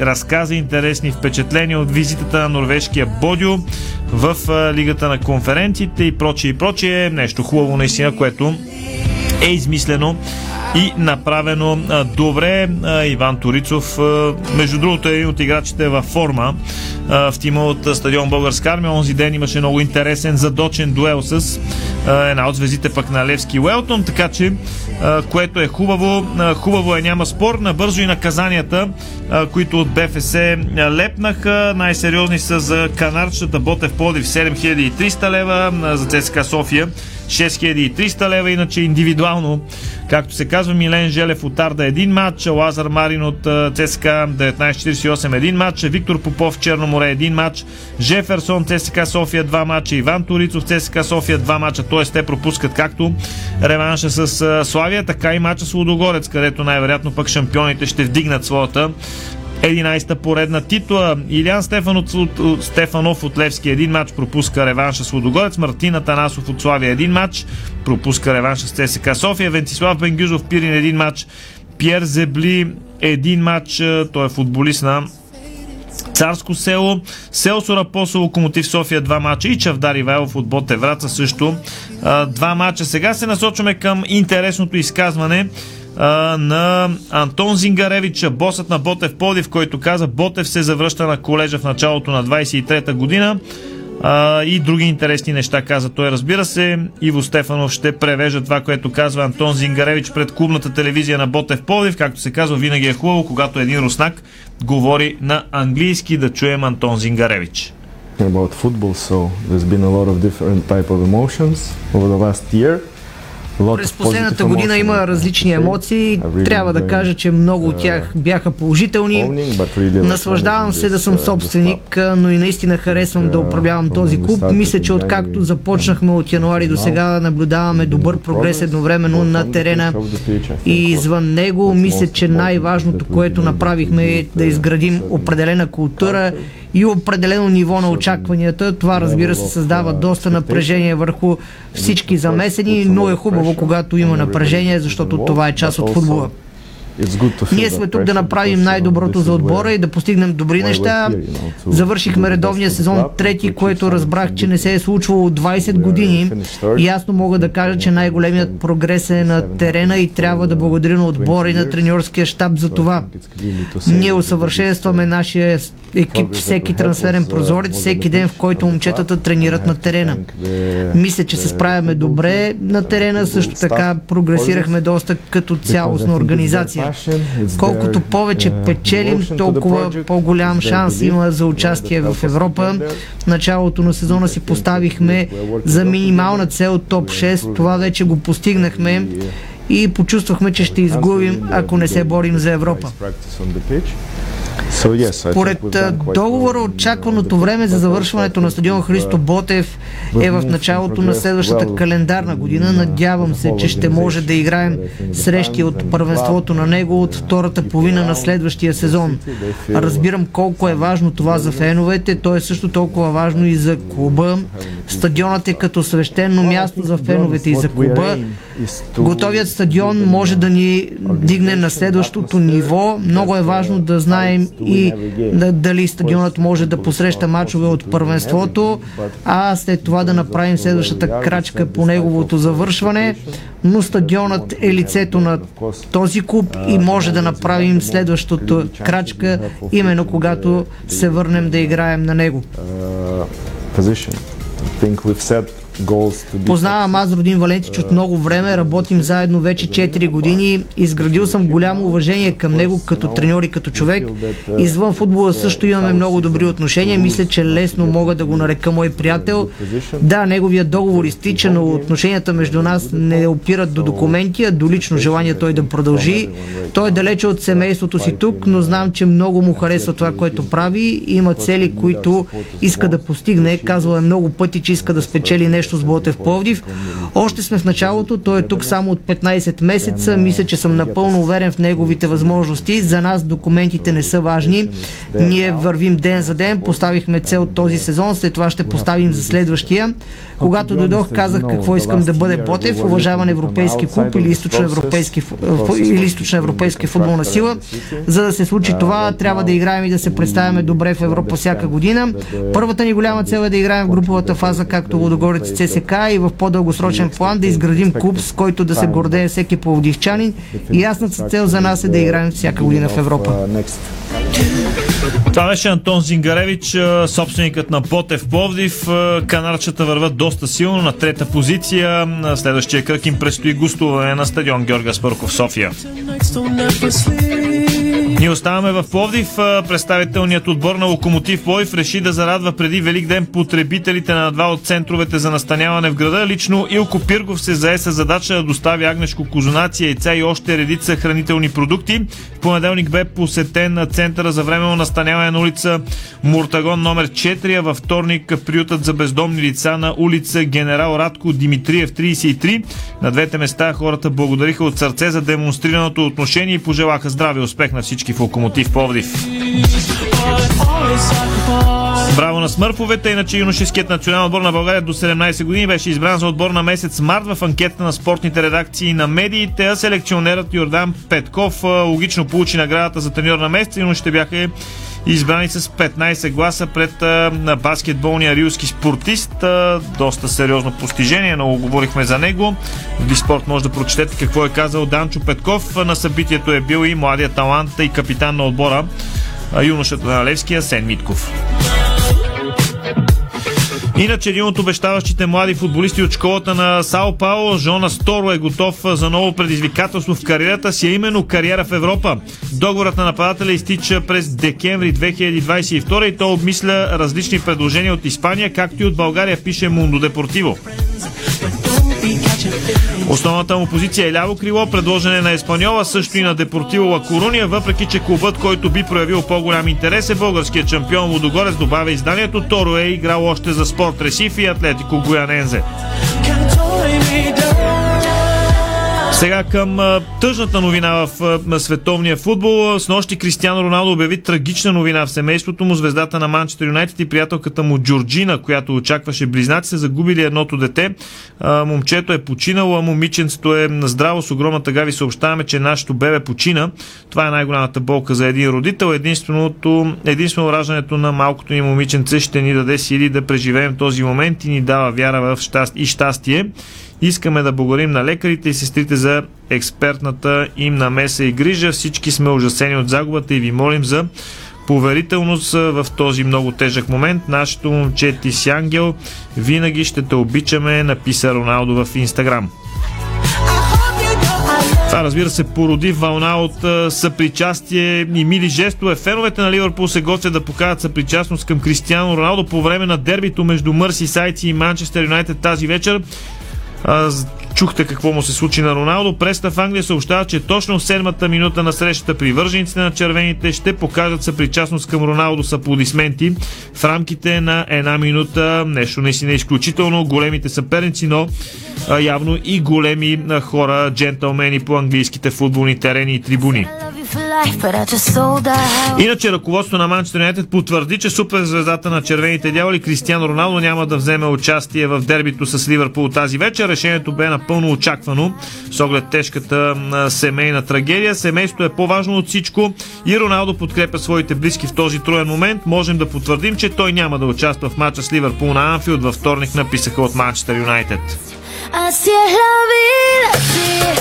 разказа интересни впечатления от визитата на норвежкия Бодио в Лигата на конференциите и прочие и прочие. Нещо хубаво наистина, което е измислено и направено добре. Иван Турицов, а, между другото, е един от играчите във форма в тима от стадион Българска армия. Онзи ден имаше много интересен задочен дуел с една от звездите пък на Левски Уелтон, така че а, което е хубаво. А, хубаво е, няма спор. Набързо и наказанията, които от БФС лепнаха. Най-сериозни са за канарчета Ботев Плодив 7300 лева, за ЦСКА София 6300 лева, иначе индивидуално, както се казва, Милен Желев от Арда един матч, Лазар Марин от ЦСКА 1948 един матч, Виктор Попов Черноморе един матч, Жеферсон ЦСКА София два матча, Иван Турицов ЦСКА София два матча, т.е. те пропускат както реванша с Славия, така и матча с Лудогорец, където най-вероятно пък шампионите ще вдигнат своята 11-та поредна титла. Илян Стефанов от, Стефанов от Левски един матч пропуска реванша с Лудогорец. Мартин Атанасов от Славия един матч пропуска реванша с ЦСКА София. Вентислав Бенгюзов Пирин един матч. Пьер Зебли един матч. Той е футболист на Царско село, Селсо Рапосо, Локомотив София два мача и Чавдар Ивайлов от Боте Враца също а, два мача. Сега се насочваме към интересното изказване а, на Антон Зингаревич, босът на Ботев Подив, който каза Ботев се завръща на колежа в началото на 23-та година а, и други интересни неща каза той. Разбира се, Иво Стефанов ще превежда това, което казва Антон Зингаревич пред клубната телевизия на Ботев Подив. Както се казва, винаги е хубаво, когато един руснак говори на английски, да чуем Антон Зингаревич. about football, so there's been a lot of different type of emotions over the last year. През последната година има различни емоции. Трябва да кажа, че много от тях бяха положителни. Наслаждавам се да съм собственик, но и наистина харесвам да управлявам този клуб. Мисля, че откакто започнахме от януари до сега наблюдаваме добър прогрес едновременно на терена и извън него. Мисля, че най-важното, което направихме е да изградим определена култура и определено ниво на очакванията. Това разбира се създава доста напрежение върху всички замесени, но е хубаво, когато има напрежение, защото това е част от футбола. Ние сме тук да направим най-доброто за отбора и да постигнем добри неща. Завършихме редовния сезон трети, което разбрах, че не се е случвало от 20 години. Ясно мога да кажа, че най-големият прогрес е на терена и трябва да благодаря на отбора и на треньорския щаб за това. Ние усъвършенстваме нашия екип всеки трансферен прозорец, всеки ден, в който момчетата тренират на терена. Мисля, че се справяме добре на терена, също така прогресирахме доста като цялостна организация. Колкото повече печелим, толкова по-голям шанс има за участие в Европа. В началото на сезона си поставихме за минимална цел топ 6. Това вече го постигнахме и почувствахме, че ще изгубим, ако не се борим за Европа. Според договора, очакваното време за завършването на стадион Христо Ботев е в началото на следващата календарна година. Надявам се, че ще може да играем срещи от първенството на него от втората половина на следващия сезон. Разбирам колко е важно това за феновете, то е също толкова важно и за клуба. Стадионът е като свещено място за феновете и за клуба. Готовият стадион може да ни дигне на следващото ниво. Много е важно да знаем и да, дали стадионът може да посреща мачове от първенството, а след това да направим следващата крачка по неговото завършване. Но стадионът е лицето на този клуб и може да направим следващото крачка, именно когато се върнем да играем на него. Познавам аз Родин Валентич от много време, работим заедно вече 4 години. Изградил съм голямо уважение към него като треньор и като човек. Извън футбола също имаме много добри отношения. Мисля, че лесно мога да го нарека мой приятел. Да, неговият договор изтича, но отношенията между нас не опират до документи, а до лично желание той да продължи. Той е далече от семейството си тук, но знам, че много му харесва това, което прави. Има цели, които иска да постигне. Казва е много пъти, че иска да спечели нещо нещо с Ботев Пловдив. Още сме в началото, той е тук само от 15 месеца. Мисля, че съм напълно уверен в неговите възможности. За нас документите не са важни. Ние вървим ден за ден, поставихме цел този сезон, след това ще поставим за следващия. Когато дойдох, казах какво искам да бъде Ботев, уважаван европейски клуб или източно европейски, или източно европейски футболна сила. За да се случи това, трябва да играем и да се представяме добре в Европа всяка година. Първата ни голяма цел е да играем в груповата фаза, както Лудогорец ЦСК и в по-дългосрочен план да изградим клуб, с който да се гордее всеки пловдивчанин. И ясната цел за нас е да играем всяка година в Европа. Това беше Антон Зингаревич, собственикът на Ботев Пловдив. Канарчата върват доста силно на трета позиция. На следващия кръг им предстои гостуване на стадион Георга Спърков София. Ние оставаме в Пловдив. Представителният отбор на Локомотив Пловдив реши да зарадва преди Велик ден потребителите на два от центровете за настаняване в града. Лично Илко Пиргов се зае с задача да достави агнешко козунация, яйца и още редица хранителни продукти. В понеделник бе посетен на центъра за временно настаняване на улица Муртагон номер 4, а във вторник приютът за бездомни лица на улица Генерал Радко Димитриев 33. На двете места хората благодариха от сърце за демонстрираното отношение и пожелаха здраве и успех на всички против Локомотив Пловдив. Браво на смърфовете, иначе юношеският национален отбор на България до 17 години беше избран за отбор на месец март в анкета на спортните редакции на медиите, а селекционерът Йордан Петков логично получи наградата за треньор на месеца, ще бяха избрани с 15 гласа пред а, баскетболния рилски спортист. А, доста сериозно постижение, много говорихме за него. В Диспорт може да прочетете какво е казал Данчо Петков. На събитието е бил и младия талант и капитан на отбора юношата на Левския Сен Митков. Иначе един от обещаващите млади футболисти от школата на Сао Пауло, Жона Сторо е готов за ново предизвикателство в кариерата си, а именно кариера в Европа. Договорът на нападателя изтича през декември 2022 и то обмисля различни предложения от Испания, както и от България, пише Мундо Депортиво. Основната му позиция е ляво крило, предложене на Еспаньола, също и на Депортиво Ла Коруния, въпреки че клубът, който би проявил по-голям интерес е българският шампион Лудогорец, добавя изданието. Торо е играл още за Спорт Ресиф и Атлетико Гуянензе. Сега към тъжната новина в световния футбол. С нощи Кристиано Роналдо обяви трагична новина в семейството му. Звездата на Манчестър Юнайтед и приятелката му Джорджина, която очакваше близнаци, са загубили едното дете. Момчето е починало, а момиченцето е здраво. С огромна тъга ви съобщаваме, че нашето бебе почина. Това е най-голямата болка за един родител. Единственото, единствено раждането на малкото ни момиченце ще ни даде сили да преживеем този момент и ни дава вяра в щастие и щастие. Искаме да благодарим на лекарите и сестрите за експертната им намеса и грижа. Всички сме ужасени от загубата и ви молим за поверителност в този много тежък момент. Нашето момче ти си ангел. Винаги ще те обичаме, написа Роналдо в Инстаграм. Това разбира се породи вълна от съпричастие и мили жестове. Феновете на Ливърпул се готвят да покажат съпричастност към Кристиано Роналдо по време на дербито между Мърси Сайци и Манчестър Юнайтед тази вечер. А чухте какво му се случи на Роналдо. Преста в Англия съобщава, че точно в седмата минута на срещата привържениците на червените ще покажат съпричастност към Роналдо с аплодисменти в рамките на една минута. Нещо наистина изключително. Големите съперници, но а, явно и големи а, хора, джентълмени по английските футболни терени и трибуни. Иначе ръководството на Манчестър Юнайтед потвърди, че суперзвездата на червените дяволи Кристиано Роналдо няма да вземе участие в дербито с Ливърпул тази вечер. Решението бе напълно очаквано с оглед тежката семейна трагедия. Семейството е по-важно от всичко и Роналдо подкрепя своите близки в този троен момент. Можем да потвърдим, че той няма да участва в матча с Ливърпул на Анфилд във вторник, написаха от Манчестър Юнайтед.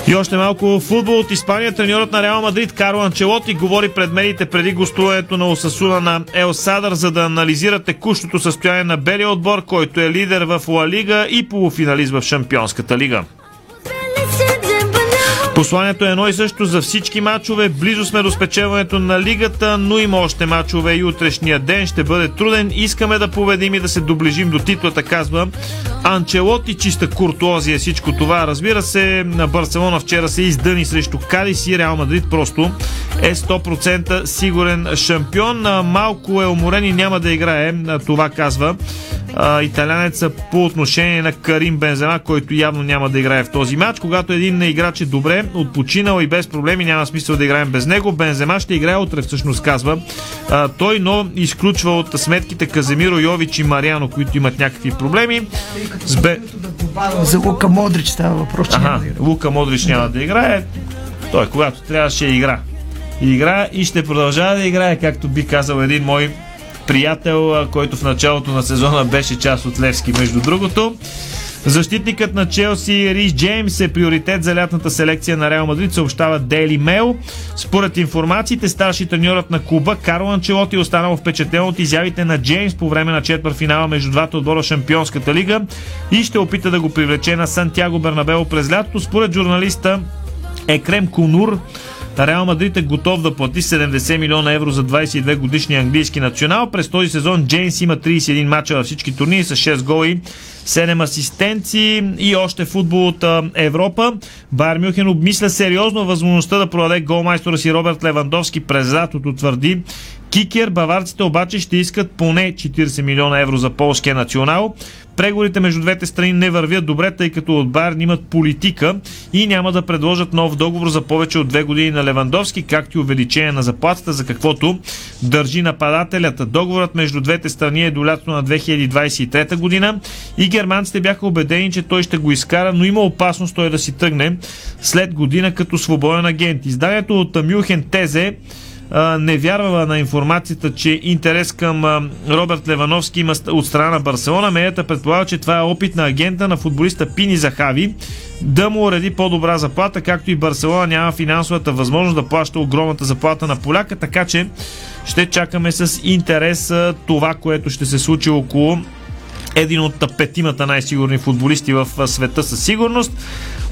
И още малко футбол от Испания. Треньорът на Реал Мадрид Карло Анчелоти говори пред медиите преди гостуването на Осасуна на Ел Садър, за да анализира текущото състояние на белия отбор, който е лидер в Ла Лига и полуфиналист в Шампионската лига. Посланието е едно и също за всички матчове. Близо сме до спечелването на лигата, но има още матчове и утрешния ден ще бъде труден. Искаме да победим и да се доближим до титлата, казва Анчелоти. Чиста куртуазия всичко това. Разбира се, на Барселона вчера се издъни срещу Кадис и Реал Мадрид просто е 100% сигурен шампион. Малко е уморен и няма да играе. Това казва италянеца по отношение на Карим Бензема, който явно няма да играе в този матч. Когато един играч е добре, отпочинал и без проблеми, няма смисъл да играем без него. Бензема ще играе утре, всъщност казва а, той, но изключва от сметките Каземиро, Йович и Мариано, които имат някакви проблеми. С Бе... За Лука Модрич става въпрос, че няма да. Лука Модрич няма да играе. Той, когато трябваше игра. Игра и ще продължава да играе, както би казал един мой приятел, който в началото на сезона беше част от Левски, между другото. Защитникът на Челси Рис Джеймс е приоритет за лятната селекция на Реал Мадрид, съобщава Daily Mail. Според информациите, старши треньорът на клуба Карл Анчелоти е останал впечатлен от изявите на Джеймс по време на четвърфинала между двата отбора Шампионската лига и ще опита да го привлече на Сантьяго Бернабео през лятото. Според журналиста Екрем Кунур, Реал Мадрид е готов да плати 70 милиона евро за 22 годишния английски национал. През този сезон Джейнс има 31 мача във всички турнири с 6 голи, 7 асистенции и още футбол от Европа. Байер Мюхен обмисля сериозно възможността да продаде голмайстора си Роберт Левандовски през лятото, твърди Кикер, баварците обаче ще искат поне 40 милиона евро за полския национал. Преговорите между двете страни не вървят добре, тъй като от Байерн имат политика и няма да предложат нов договор за повече от две години на Левандовски, както и увеличение на заплатата, за каквото държи нападателят. Договорът между двете страни е до лятото на 2023 година и германците бяха убедени, че той ще го изкара, но има опасност той да си тръгне след година като свободен агент. Изданието от Мюхен Тезе не вярвала на информацията, че интерес към а, Роберт Левановски има от страна на Барселона. Медията предполага, че това е опит на агента на футболиста Пини Захави да му уреди по-добра заплата, както и Барселона няма финансовата възможност да плаща огромната заплата на поляка, така че ще чакаме с интерес това, което ще се случи около един от петимата най-сигурни футболисти в света със сигурност.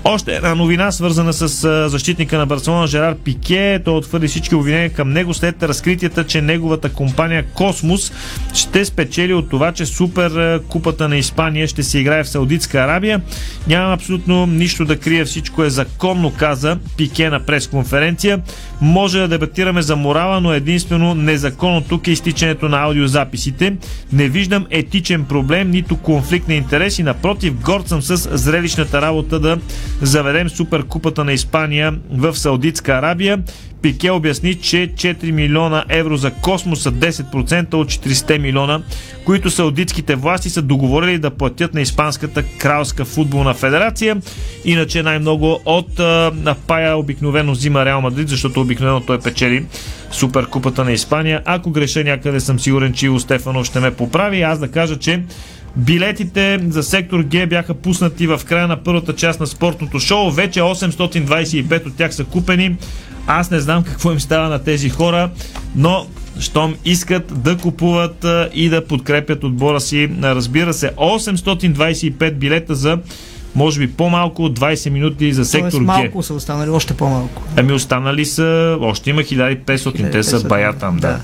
Още една новина, свързана с защитника на Барселона Жерар Пике. Той отвърли всички обвинения към него след разкритията, че неговата компания Космос ще спечели от това, че Супер Купата на Испания ще се играе в Саудитска Арабия. Нямам абсолютно нищо да крия, всичко е законно, каза Пике на пресконференция. Може да дебатираме за морала, но единствено незаконно тук е изтичането на аудиозаписите. Не виждам етичен проблем, нито конфликт на интереси. Напротив, горд съм с зрелищната работа да заведем Суперкупата на Испания в Саудитска Арабия. Пике обясни, че 4 милиона евро за космос са 10% от 40 милиона, които саудитските власти са договорили да платят на Испанската кралска футболна федерация. Иначе най-много от Пая обикновено взима Реал Мадрид, защото обикновено той печели Суперкупата на Испания. Ако греша някъде съм сигурен, че Иво Стефанов ще ме поправи. Аз да кажа, че Билетите за сектор Г бяха пуснати в края на първата част на спортното шоу. Вече 825 от тях са купени. Аз не знам какво им става на тези хора, но щом искат да купуват и да подкрепят отбора си. Разбира се, 825 билета за може би по-малко от 20 минути за сектор Тоест, малко са останали, още по-малко. Ами останали са, още има 1500, 1500 те са бая там, да. да.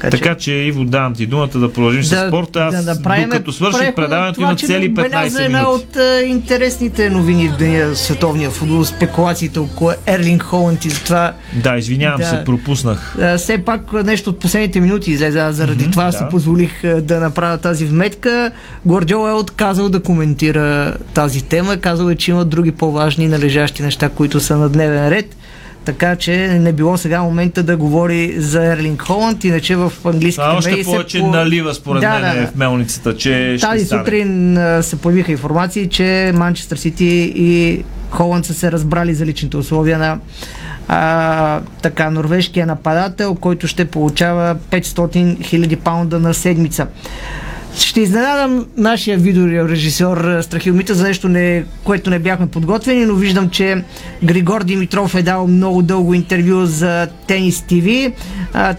Така, така че, че Иво, давам ти думата да продължим да, с спорта. Аз, да, докато свърших предаването, има цели 15 минути. една от а, интересните новини в деня световния футбол, спекулациите около Ерлинг Холанд и това. Да, извинявам да, се, пропуснах. А, все пак нещо от последните минути излезе. Заради mm-hmm, това да. си позволих да направя тази вметка. Гордиол е отказал да коментира тази тема. Казал е, че има други по-важни належащи неща, които са на дневен ред така че не било сега момента да говори за Ерлинг Холанд, иначе в английските а, още повече по... налива според да, мен да, в мелницата, че Тази ще сутрин се появиха информации, че Манчестър Сити и Холанд са се разбрали за личните условия на а, така, норвежкия нападател, който ще получава 500 000 паунда на седмица. Ще изненадам нашия видеорежисьор Страхил Мита за нещо, не, което не бяхме подготвени, но виждам, че Григор Димитров е дал много дълго интервю за Тенис ТВ,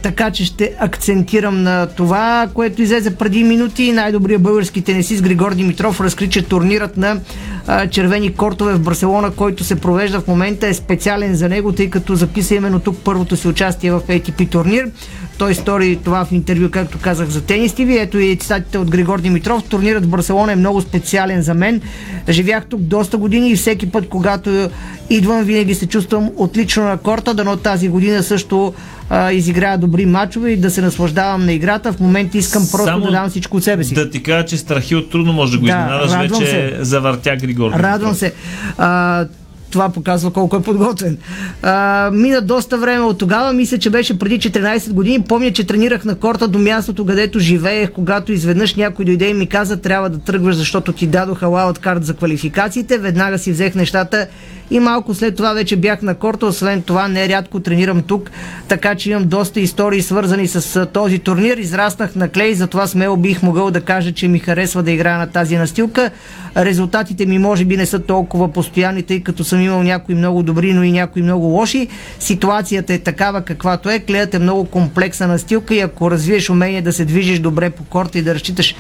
така че ще акцентирам на това, което излезе преди минути. Най-добрият български тенисист Григор Димитров разкри, че турнират на а, червени кортове в Барселона, който се провежда в момента е специален за него, тъй като записа именно тук първото си участие в ATP турнир. Той стори това в интервю, както казах, за тенис TV. Ето и цитатите от Григор Димитров. Турнирът в Барселона е много специален за мен. Живях тук доста години и всеки път, когато идвам, винаги се чувствам отлично на корта. Дано тази година също а, изиграя добри мачове и да се наслаждавам на играта. В момента искам просто Само да дам всичко от себе си. Да ти кажа, че от трудно може да го да, изненадаш. Вече се. завъртя Григор. Радвам се. А, това показва колко е подготвен. А, мина доста време от тогава, мисля, че беше преди 14 години. Помня, че тренирах на корта до мястото, където живеех, когато изведнъж някой дойде и ми каза, трябва да тръгваш, защото ти дадоха лаут карт за квалификациите. Веднага си взех нещата и малко след това вече бях на корта. Освен това, нерядко тренирам тук, така че имам доста истории свързани с този турнир. Израснах на клей, затова смело бих могъл да кажа, че ми харесва да играя на тази настилка. Резултатите ми може би не са толкова постоянни, тъй като съм имал някои много добри, но и някои много лоши. Ситуацията е такава каквато е. Клеят е много комплексна настилка и ако развиеш умение да се движиш добре по корта и да разчиташ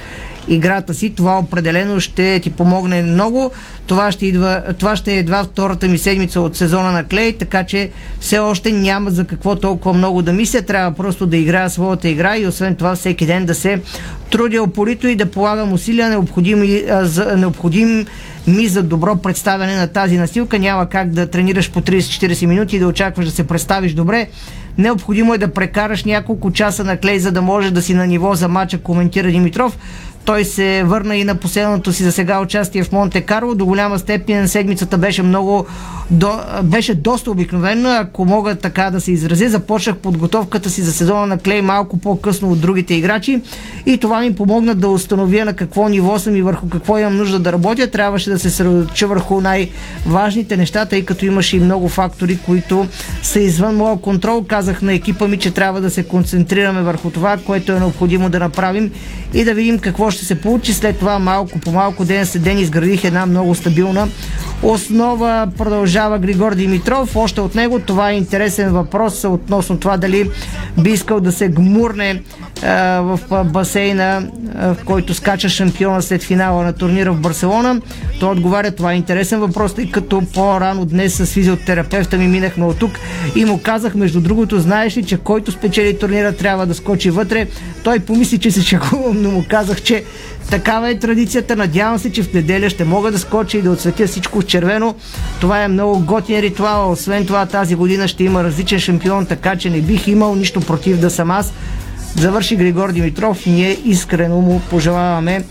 играта си, това определено ще ти помогне много. Това ще, идва, това ще е едва втората ми седмица от сезона на Клей, така че все още няма за какво толкова много да мисля. Трябва просто да играя своята игра и освен това всеки ден да се трудя опорито и да полагам усилия необходими, за, необходим ми за добро представяне на тази настилка. Няма как да тренираш по 30-40 минути и да очакваш да се представиш добре Необходимо е да прекараш няколко часа на клей, за да можеш да си на ниво за мача, коментира Димитров. Той се върна и на последното си за сега участие в Монте Карло. До голяма степен седмицата беше много до, беше доста обикновена, ако мога така да се изразя. Започнах подготовката си за сезона на Клей малко по-късно от другите играчи и това ми помогна да установя на какво ниво съм и върху какво имам нужда да работя. Трябваше да се съсредоточа върху най-важните неща, тъй като имаше и много фактори, които са извън моя контрол. Казах на екипа ми, че трябва да се концентрираме върху това, което е необходимо да направим и да видим какво ще се получи. След това малко по малко ден след ден изградих една много стабилна основа. Продължава Григор Димитров. Още от него това е интересен въпрос относно това дали би искал да се гмурне а, в басейна, а, в който скача шампиона след финала на турнира в Барселона. Той отговаря, това е интересен въпрос, тъй като по-рано днес с физиотерапевта ми минахме от тук и му казах, между другото, знаеш ли, че който спечели турнира трябва да скочи вътре. Той помисли, че се шегувам, но му казах, че Такава е традицията. Надявам се, че в неделя ще мога да скоча и да отсветя всичко червено. Това е много готин ритуал. Освен това, тази година ще има различен шампион, така че не бих имал нищо против да съм аз. Завърши Григор Димитров. Ние искрено му пожелаваме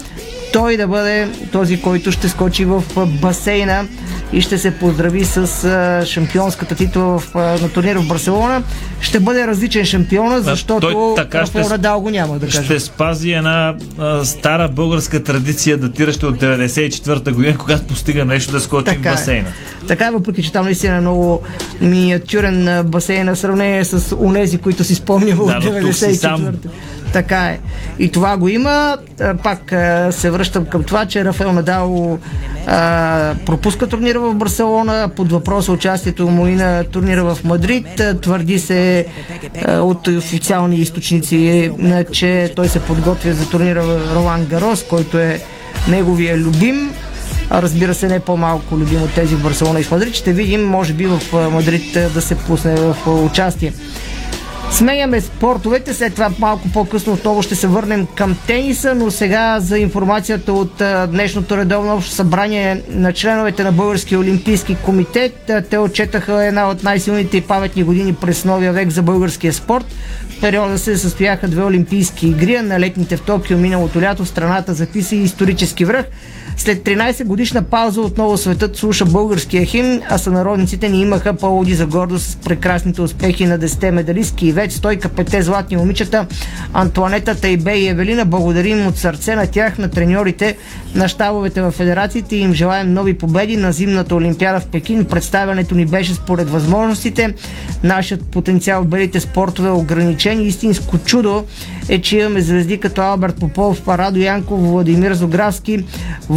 той да бъде този, който ще скочи в басейна и ще се поздрави с шампионската титла в, на турнира в Барселона. Ще бъде различен шампиона, защото Той така ще- Надал го няма да кажа. Ще спази една а, стара българска традиция, датираща от 94-та година, когато постига нещо да скочи в Така е. басейна. Така е, въпреки че там наистина е много миниатюрен басейн в сравнение с унези, които си спомням от Да, сам. 94-та. Така е. И това го има. А, Пак а, се връщам към това, че Рафаел Надал а, пропуска турнира в Барселона под въпроса участието му и на турнира в Мадрид. Твърди се от официални източници, че той се подготвя за турнира в Ролан Гарос, който е неговия любим. Разбира се, не по-малко любим от тези в Барселона и в Мадрид. Ще видим, може би в Мадрид да се пусне в участие. Сменяме спортовете, след това малко по-късно отново ще се върнем към тениса, но сега за информацията от днешното редовно общо събрание на членовете на Българския олимпийски комитет. Те отчетаха една от най-силните и паметни години през новия век за българския спорт. В периода се състояха две олимпийски игри, на летните в Токио миналото лято страната записа и исторически връх. След 13 годишна пауза отново светът слуша българския химн, а сънародниците ни имаха поводи за гордост с прекрасните успехи на 10 медалистки и вече стойка пете златни момичета Антуанета, Тайбе и Евелина. Благодарим от сърце на тях, на треньорите, на щабовете в федерациите и им желаем нови победи на зимната олимпиада в Пекин. Представянето ни беше според възможностите. Нашият потенциал в белите спортове е ограничен. Истинско чудо е, че имаме звезди като Алберт Попов, Радо Янков, Владимир Зографски,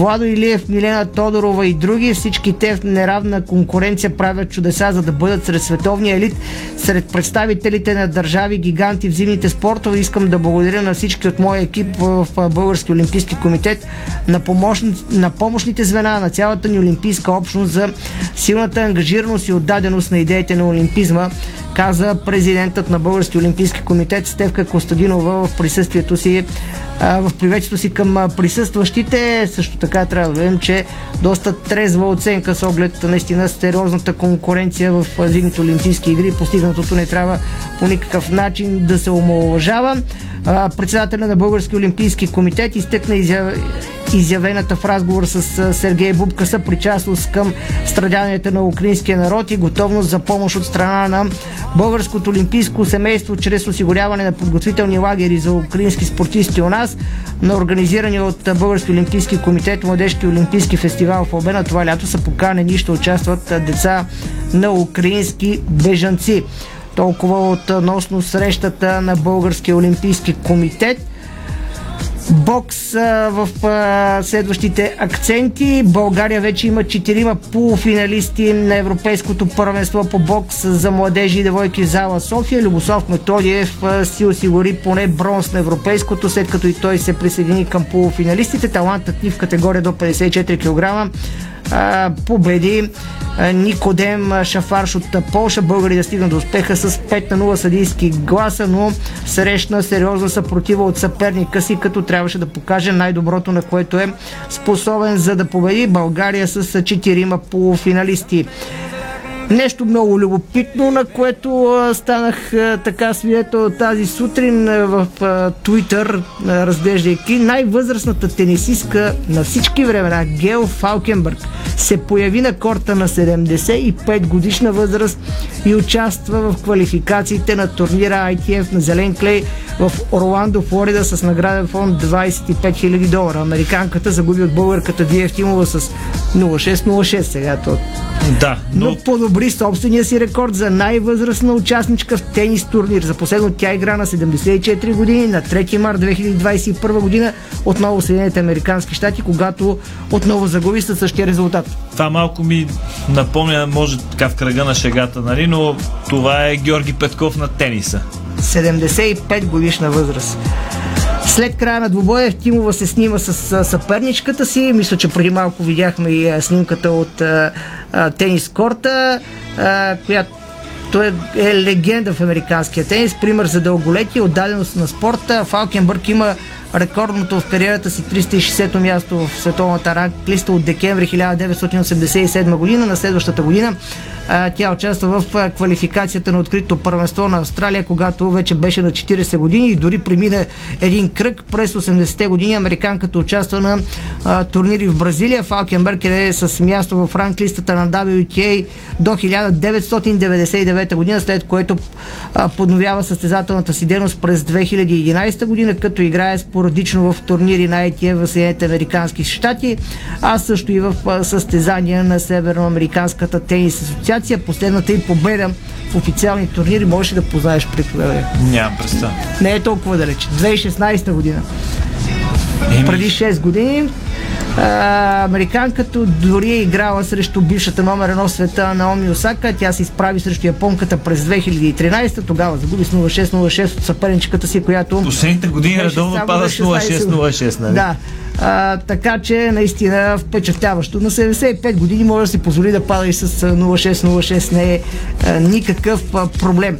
Владо Илиев, Милена Тодорова и други. Всички те в неравна конкуренция правят чудеса, за да бъдат сред световния елит, сред представителите на държави гиганти в зимните спортове. Искам да благодаря на всички от моя екип в Български олимпийски комитет, на, помощни, на помощните звена, на цялата ни олимпийска общност за силната ангажираност и отдаденост на идеите на олимпизма, каза президентът на Български олимпийски комитет Стевка Костадинова в присъствието си в приветствието си към присъстващите. Също така трябва да видим, че доста трезва оценка с оглед наистина сериозната конкуренция в зимните олимпийски игри. Постигнатото не трябва по никакъв начин да се омалуважава. Председателя на Български олимпийски комитет изтъкна изяв... изявената в разговор с Сергей Бубка съпричастност към страданията на украинския народ и готовност за помощ от страна на Българското олимпийско семейство чрез осигуряване на подготвителни лагери за украински спортисти у нас на организирани от Български олимпийски комитет Младежки олимпийски фестивал в Обена това лято са поканени и ще участват деца на украински бежанци. Толкова относно срещата на Българския олимпийски комитет. Бокс а, в а, следващите акценти. България вече има четирима полуфиналисти на Европейското първенство по бокс за младежи и девойки зала София. Любослав Методиев а, си осигури поне бронз на Европейското, след като и той се присъедини към полуфиналистите. Талантът ни в категория до 54 кг победи Никодем Шафарш от Полша. Българи да стигнат до успеха с 5 на 0 съдийски гласа, но срещна сериозна съпротива от съперника си, като трябваше да покаже най-доброто, на което е способен за да победи България с 4 полуфиналисти. Нещо много любопитно, на което а, станах а, така свидетел тази сутрин а, в а, Twitter, а, разглеждайки най-възрастната тенисистка на всички времена, Гел Фалкенбърг, се появи на корта на 75 годишна възраст и участва в квалификациите на турнира ITF на Зелен клей в Орландо, Флорида с награден фонд 25 000 долара. Американката загуби от българката Вия Ефтимова с 0606 сега то. Да, но... но подобри собствения си рекорд за най-възрастна участничка в тенис турнир. За последно тя игра на 74 години на 3 март 2021 година отново в Съединените Американски щати, когато отново загуби със същия резултат. Това малко ми напомня, може така в кръга на шегата, нали? но това е Георги Петков на тениса. 75 годишна възраст. След края на двубоя Ефтимова се снима с съперничката си. Мисля, че преди малко видяхме и снимката от а, а, тенис корта, а, която той е, е легенда в американския тенис, пример за дълголетие, отдаденост на спорта. Фалкенбърг има рекордното в кариерата си 360-то място в световната ранглиста от декември 1987 година. На следващата година тя участва в квалификацията на открито първенство на Австралия, когато вече беше на 40 години и дори премина един кръг през 80-те години. Американката участва на турнири в Бразилия. Фалкенберг е с място в ранглистата на WTA до 1999 година, след което подновява състезателната си дейност през 2011 година, като играе спорадично в турнири на ITF в Съединените Американски щати, а също и в състезания на Северноамериканската тенис асоциация. Последната и победа в официални турнири можеш да познаеш при това? Нямам представа. Не е толкова далеч. 2016 година. Еми. Преди 6 години а, американката дори е играла срещу бившата номер едно в света Наоми Осака. Тя се изправи срещу японката през 2013. Тогава загуби с 0-6-0-6 от съперничката си, която... Последните години редовно пада на с 0-6-0-6, нали? Да. А, така че наистина впечатляващо. На 75 години може да си позволи да пада и с а, 0-6-0-6. Не е а, никакъв а, проблем.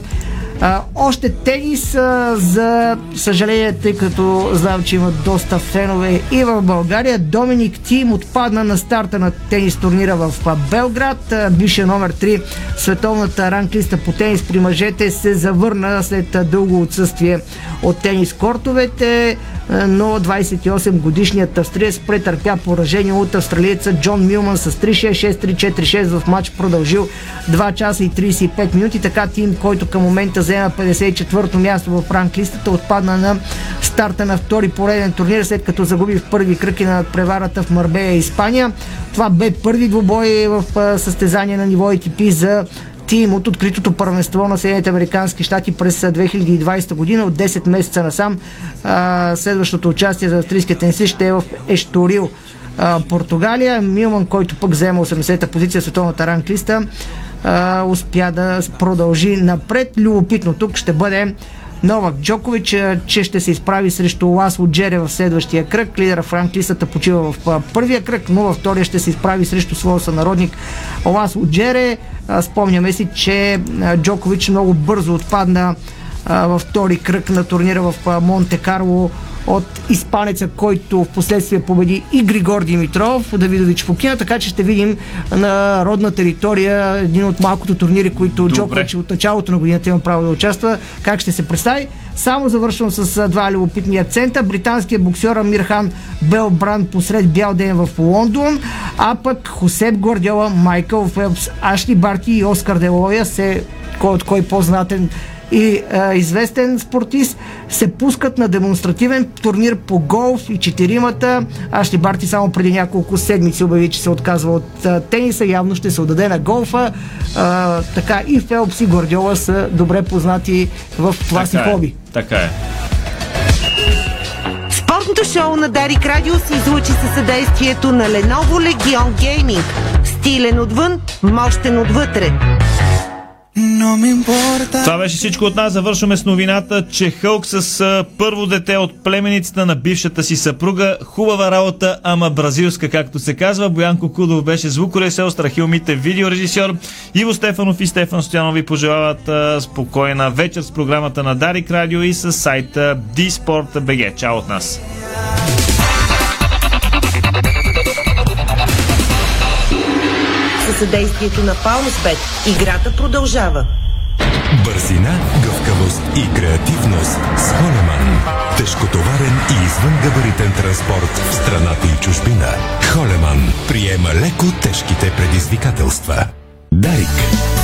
А, още тенис, а, за съжаление, тъй като знам, че има доста фенове и в България. Доминик Тим отпадна на старта на тенис турнира в Белград. Бившия номер 3 световната ранглиста по тенис при мъжете се завърна след дълго отсъствие от тенис кортовете но 28 годишният австриец претърпя поражение от австралиеца Джон Милман с 3-6-6-3-4-6 в матч продължил 2 часа и 35 минути. Така Тим, който към момента взема 54-то място в ранглистата, отпадна на старта на втори пореден турнир, след като загуби в първи кръг и на преварата в Марбея, Испания. Това бе първи двубой в състезание на ниво ATP за тим от откритото първенство на Съединените Американски щати през а, 2020 година. От 10 месеца насам а, следващото участие за австрийския тенисист ще е в Ешторил, а, Португалия. Милман, който пък взема 80-та позиция в световната ранглиста, успя да продължи напред. Любопитно тук ще бъде Новак Джокович, че ще се изправи срещу Ласло Джере в следващия кръг. Лидера в ранглистата почива в първия кръг, но във втория ще се изправи срещу своя сънародник Ласло Джере. Спомняме си, че Джокович много бързо отпадна във втори кръг на турнира в Монте Карло от изпанеца, който в последствие победи и Григор Димитров, Давидович Фокина, така че ще видим на родна територия един от малкото турнири, които. Джокович от началото на годината има право да участва. Как ще се представи? Само завършвам с два любопитни акцента. Британският боксер Амирхан Белбран посред бял ден в Лондон, а пък Хосеп Гордиола, Майкъл Фелпс, Ашли Барти и Оскар Делоя се кой от кой по-знатен и а, известен спортист се пускат на демонстративен турнир по голф и четиримата. Ашли Барти само преди няколко седмици обяви, че се отказва от а, тениса, явно ще се отдаде на голфа. А, така и Фелпс и Гордиола са добре познати в това си Така е. хоби. Така е. Спортното шоу на Дарик Радио се излучи със съдействието на Lenovo Legion Gaming. Стилен отвън, мощен отвътре. Това беше всичко от нас. Завършваме с новината, че Хълк с първо дете от племеницата на бившата си съпруга. Хубава работа, ама бразилска, както се казва. Боянко Кудов беше звукорежисьор, Страхил Мите видеорежисьор. Иво Стефанов и Стефан Стоянов ви пожелават спокойна вечер с програмата на Дарик Радио и с сайта dsport.bg. Чао от нас! Със съдействието на Палмспет. Играта продължава. Бързина, гъвкавост и креативност с Холеман. Тежкотоварен и извънгабаритен транспорт в страната и чужбина. Холеман приема леко тежките предизвикателства. Дарик.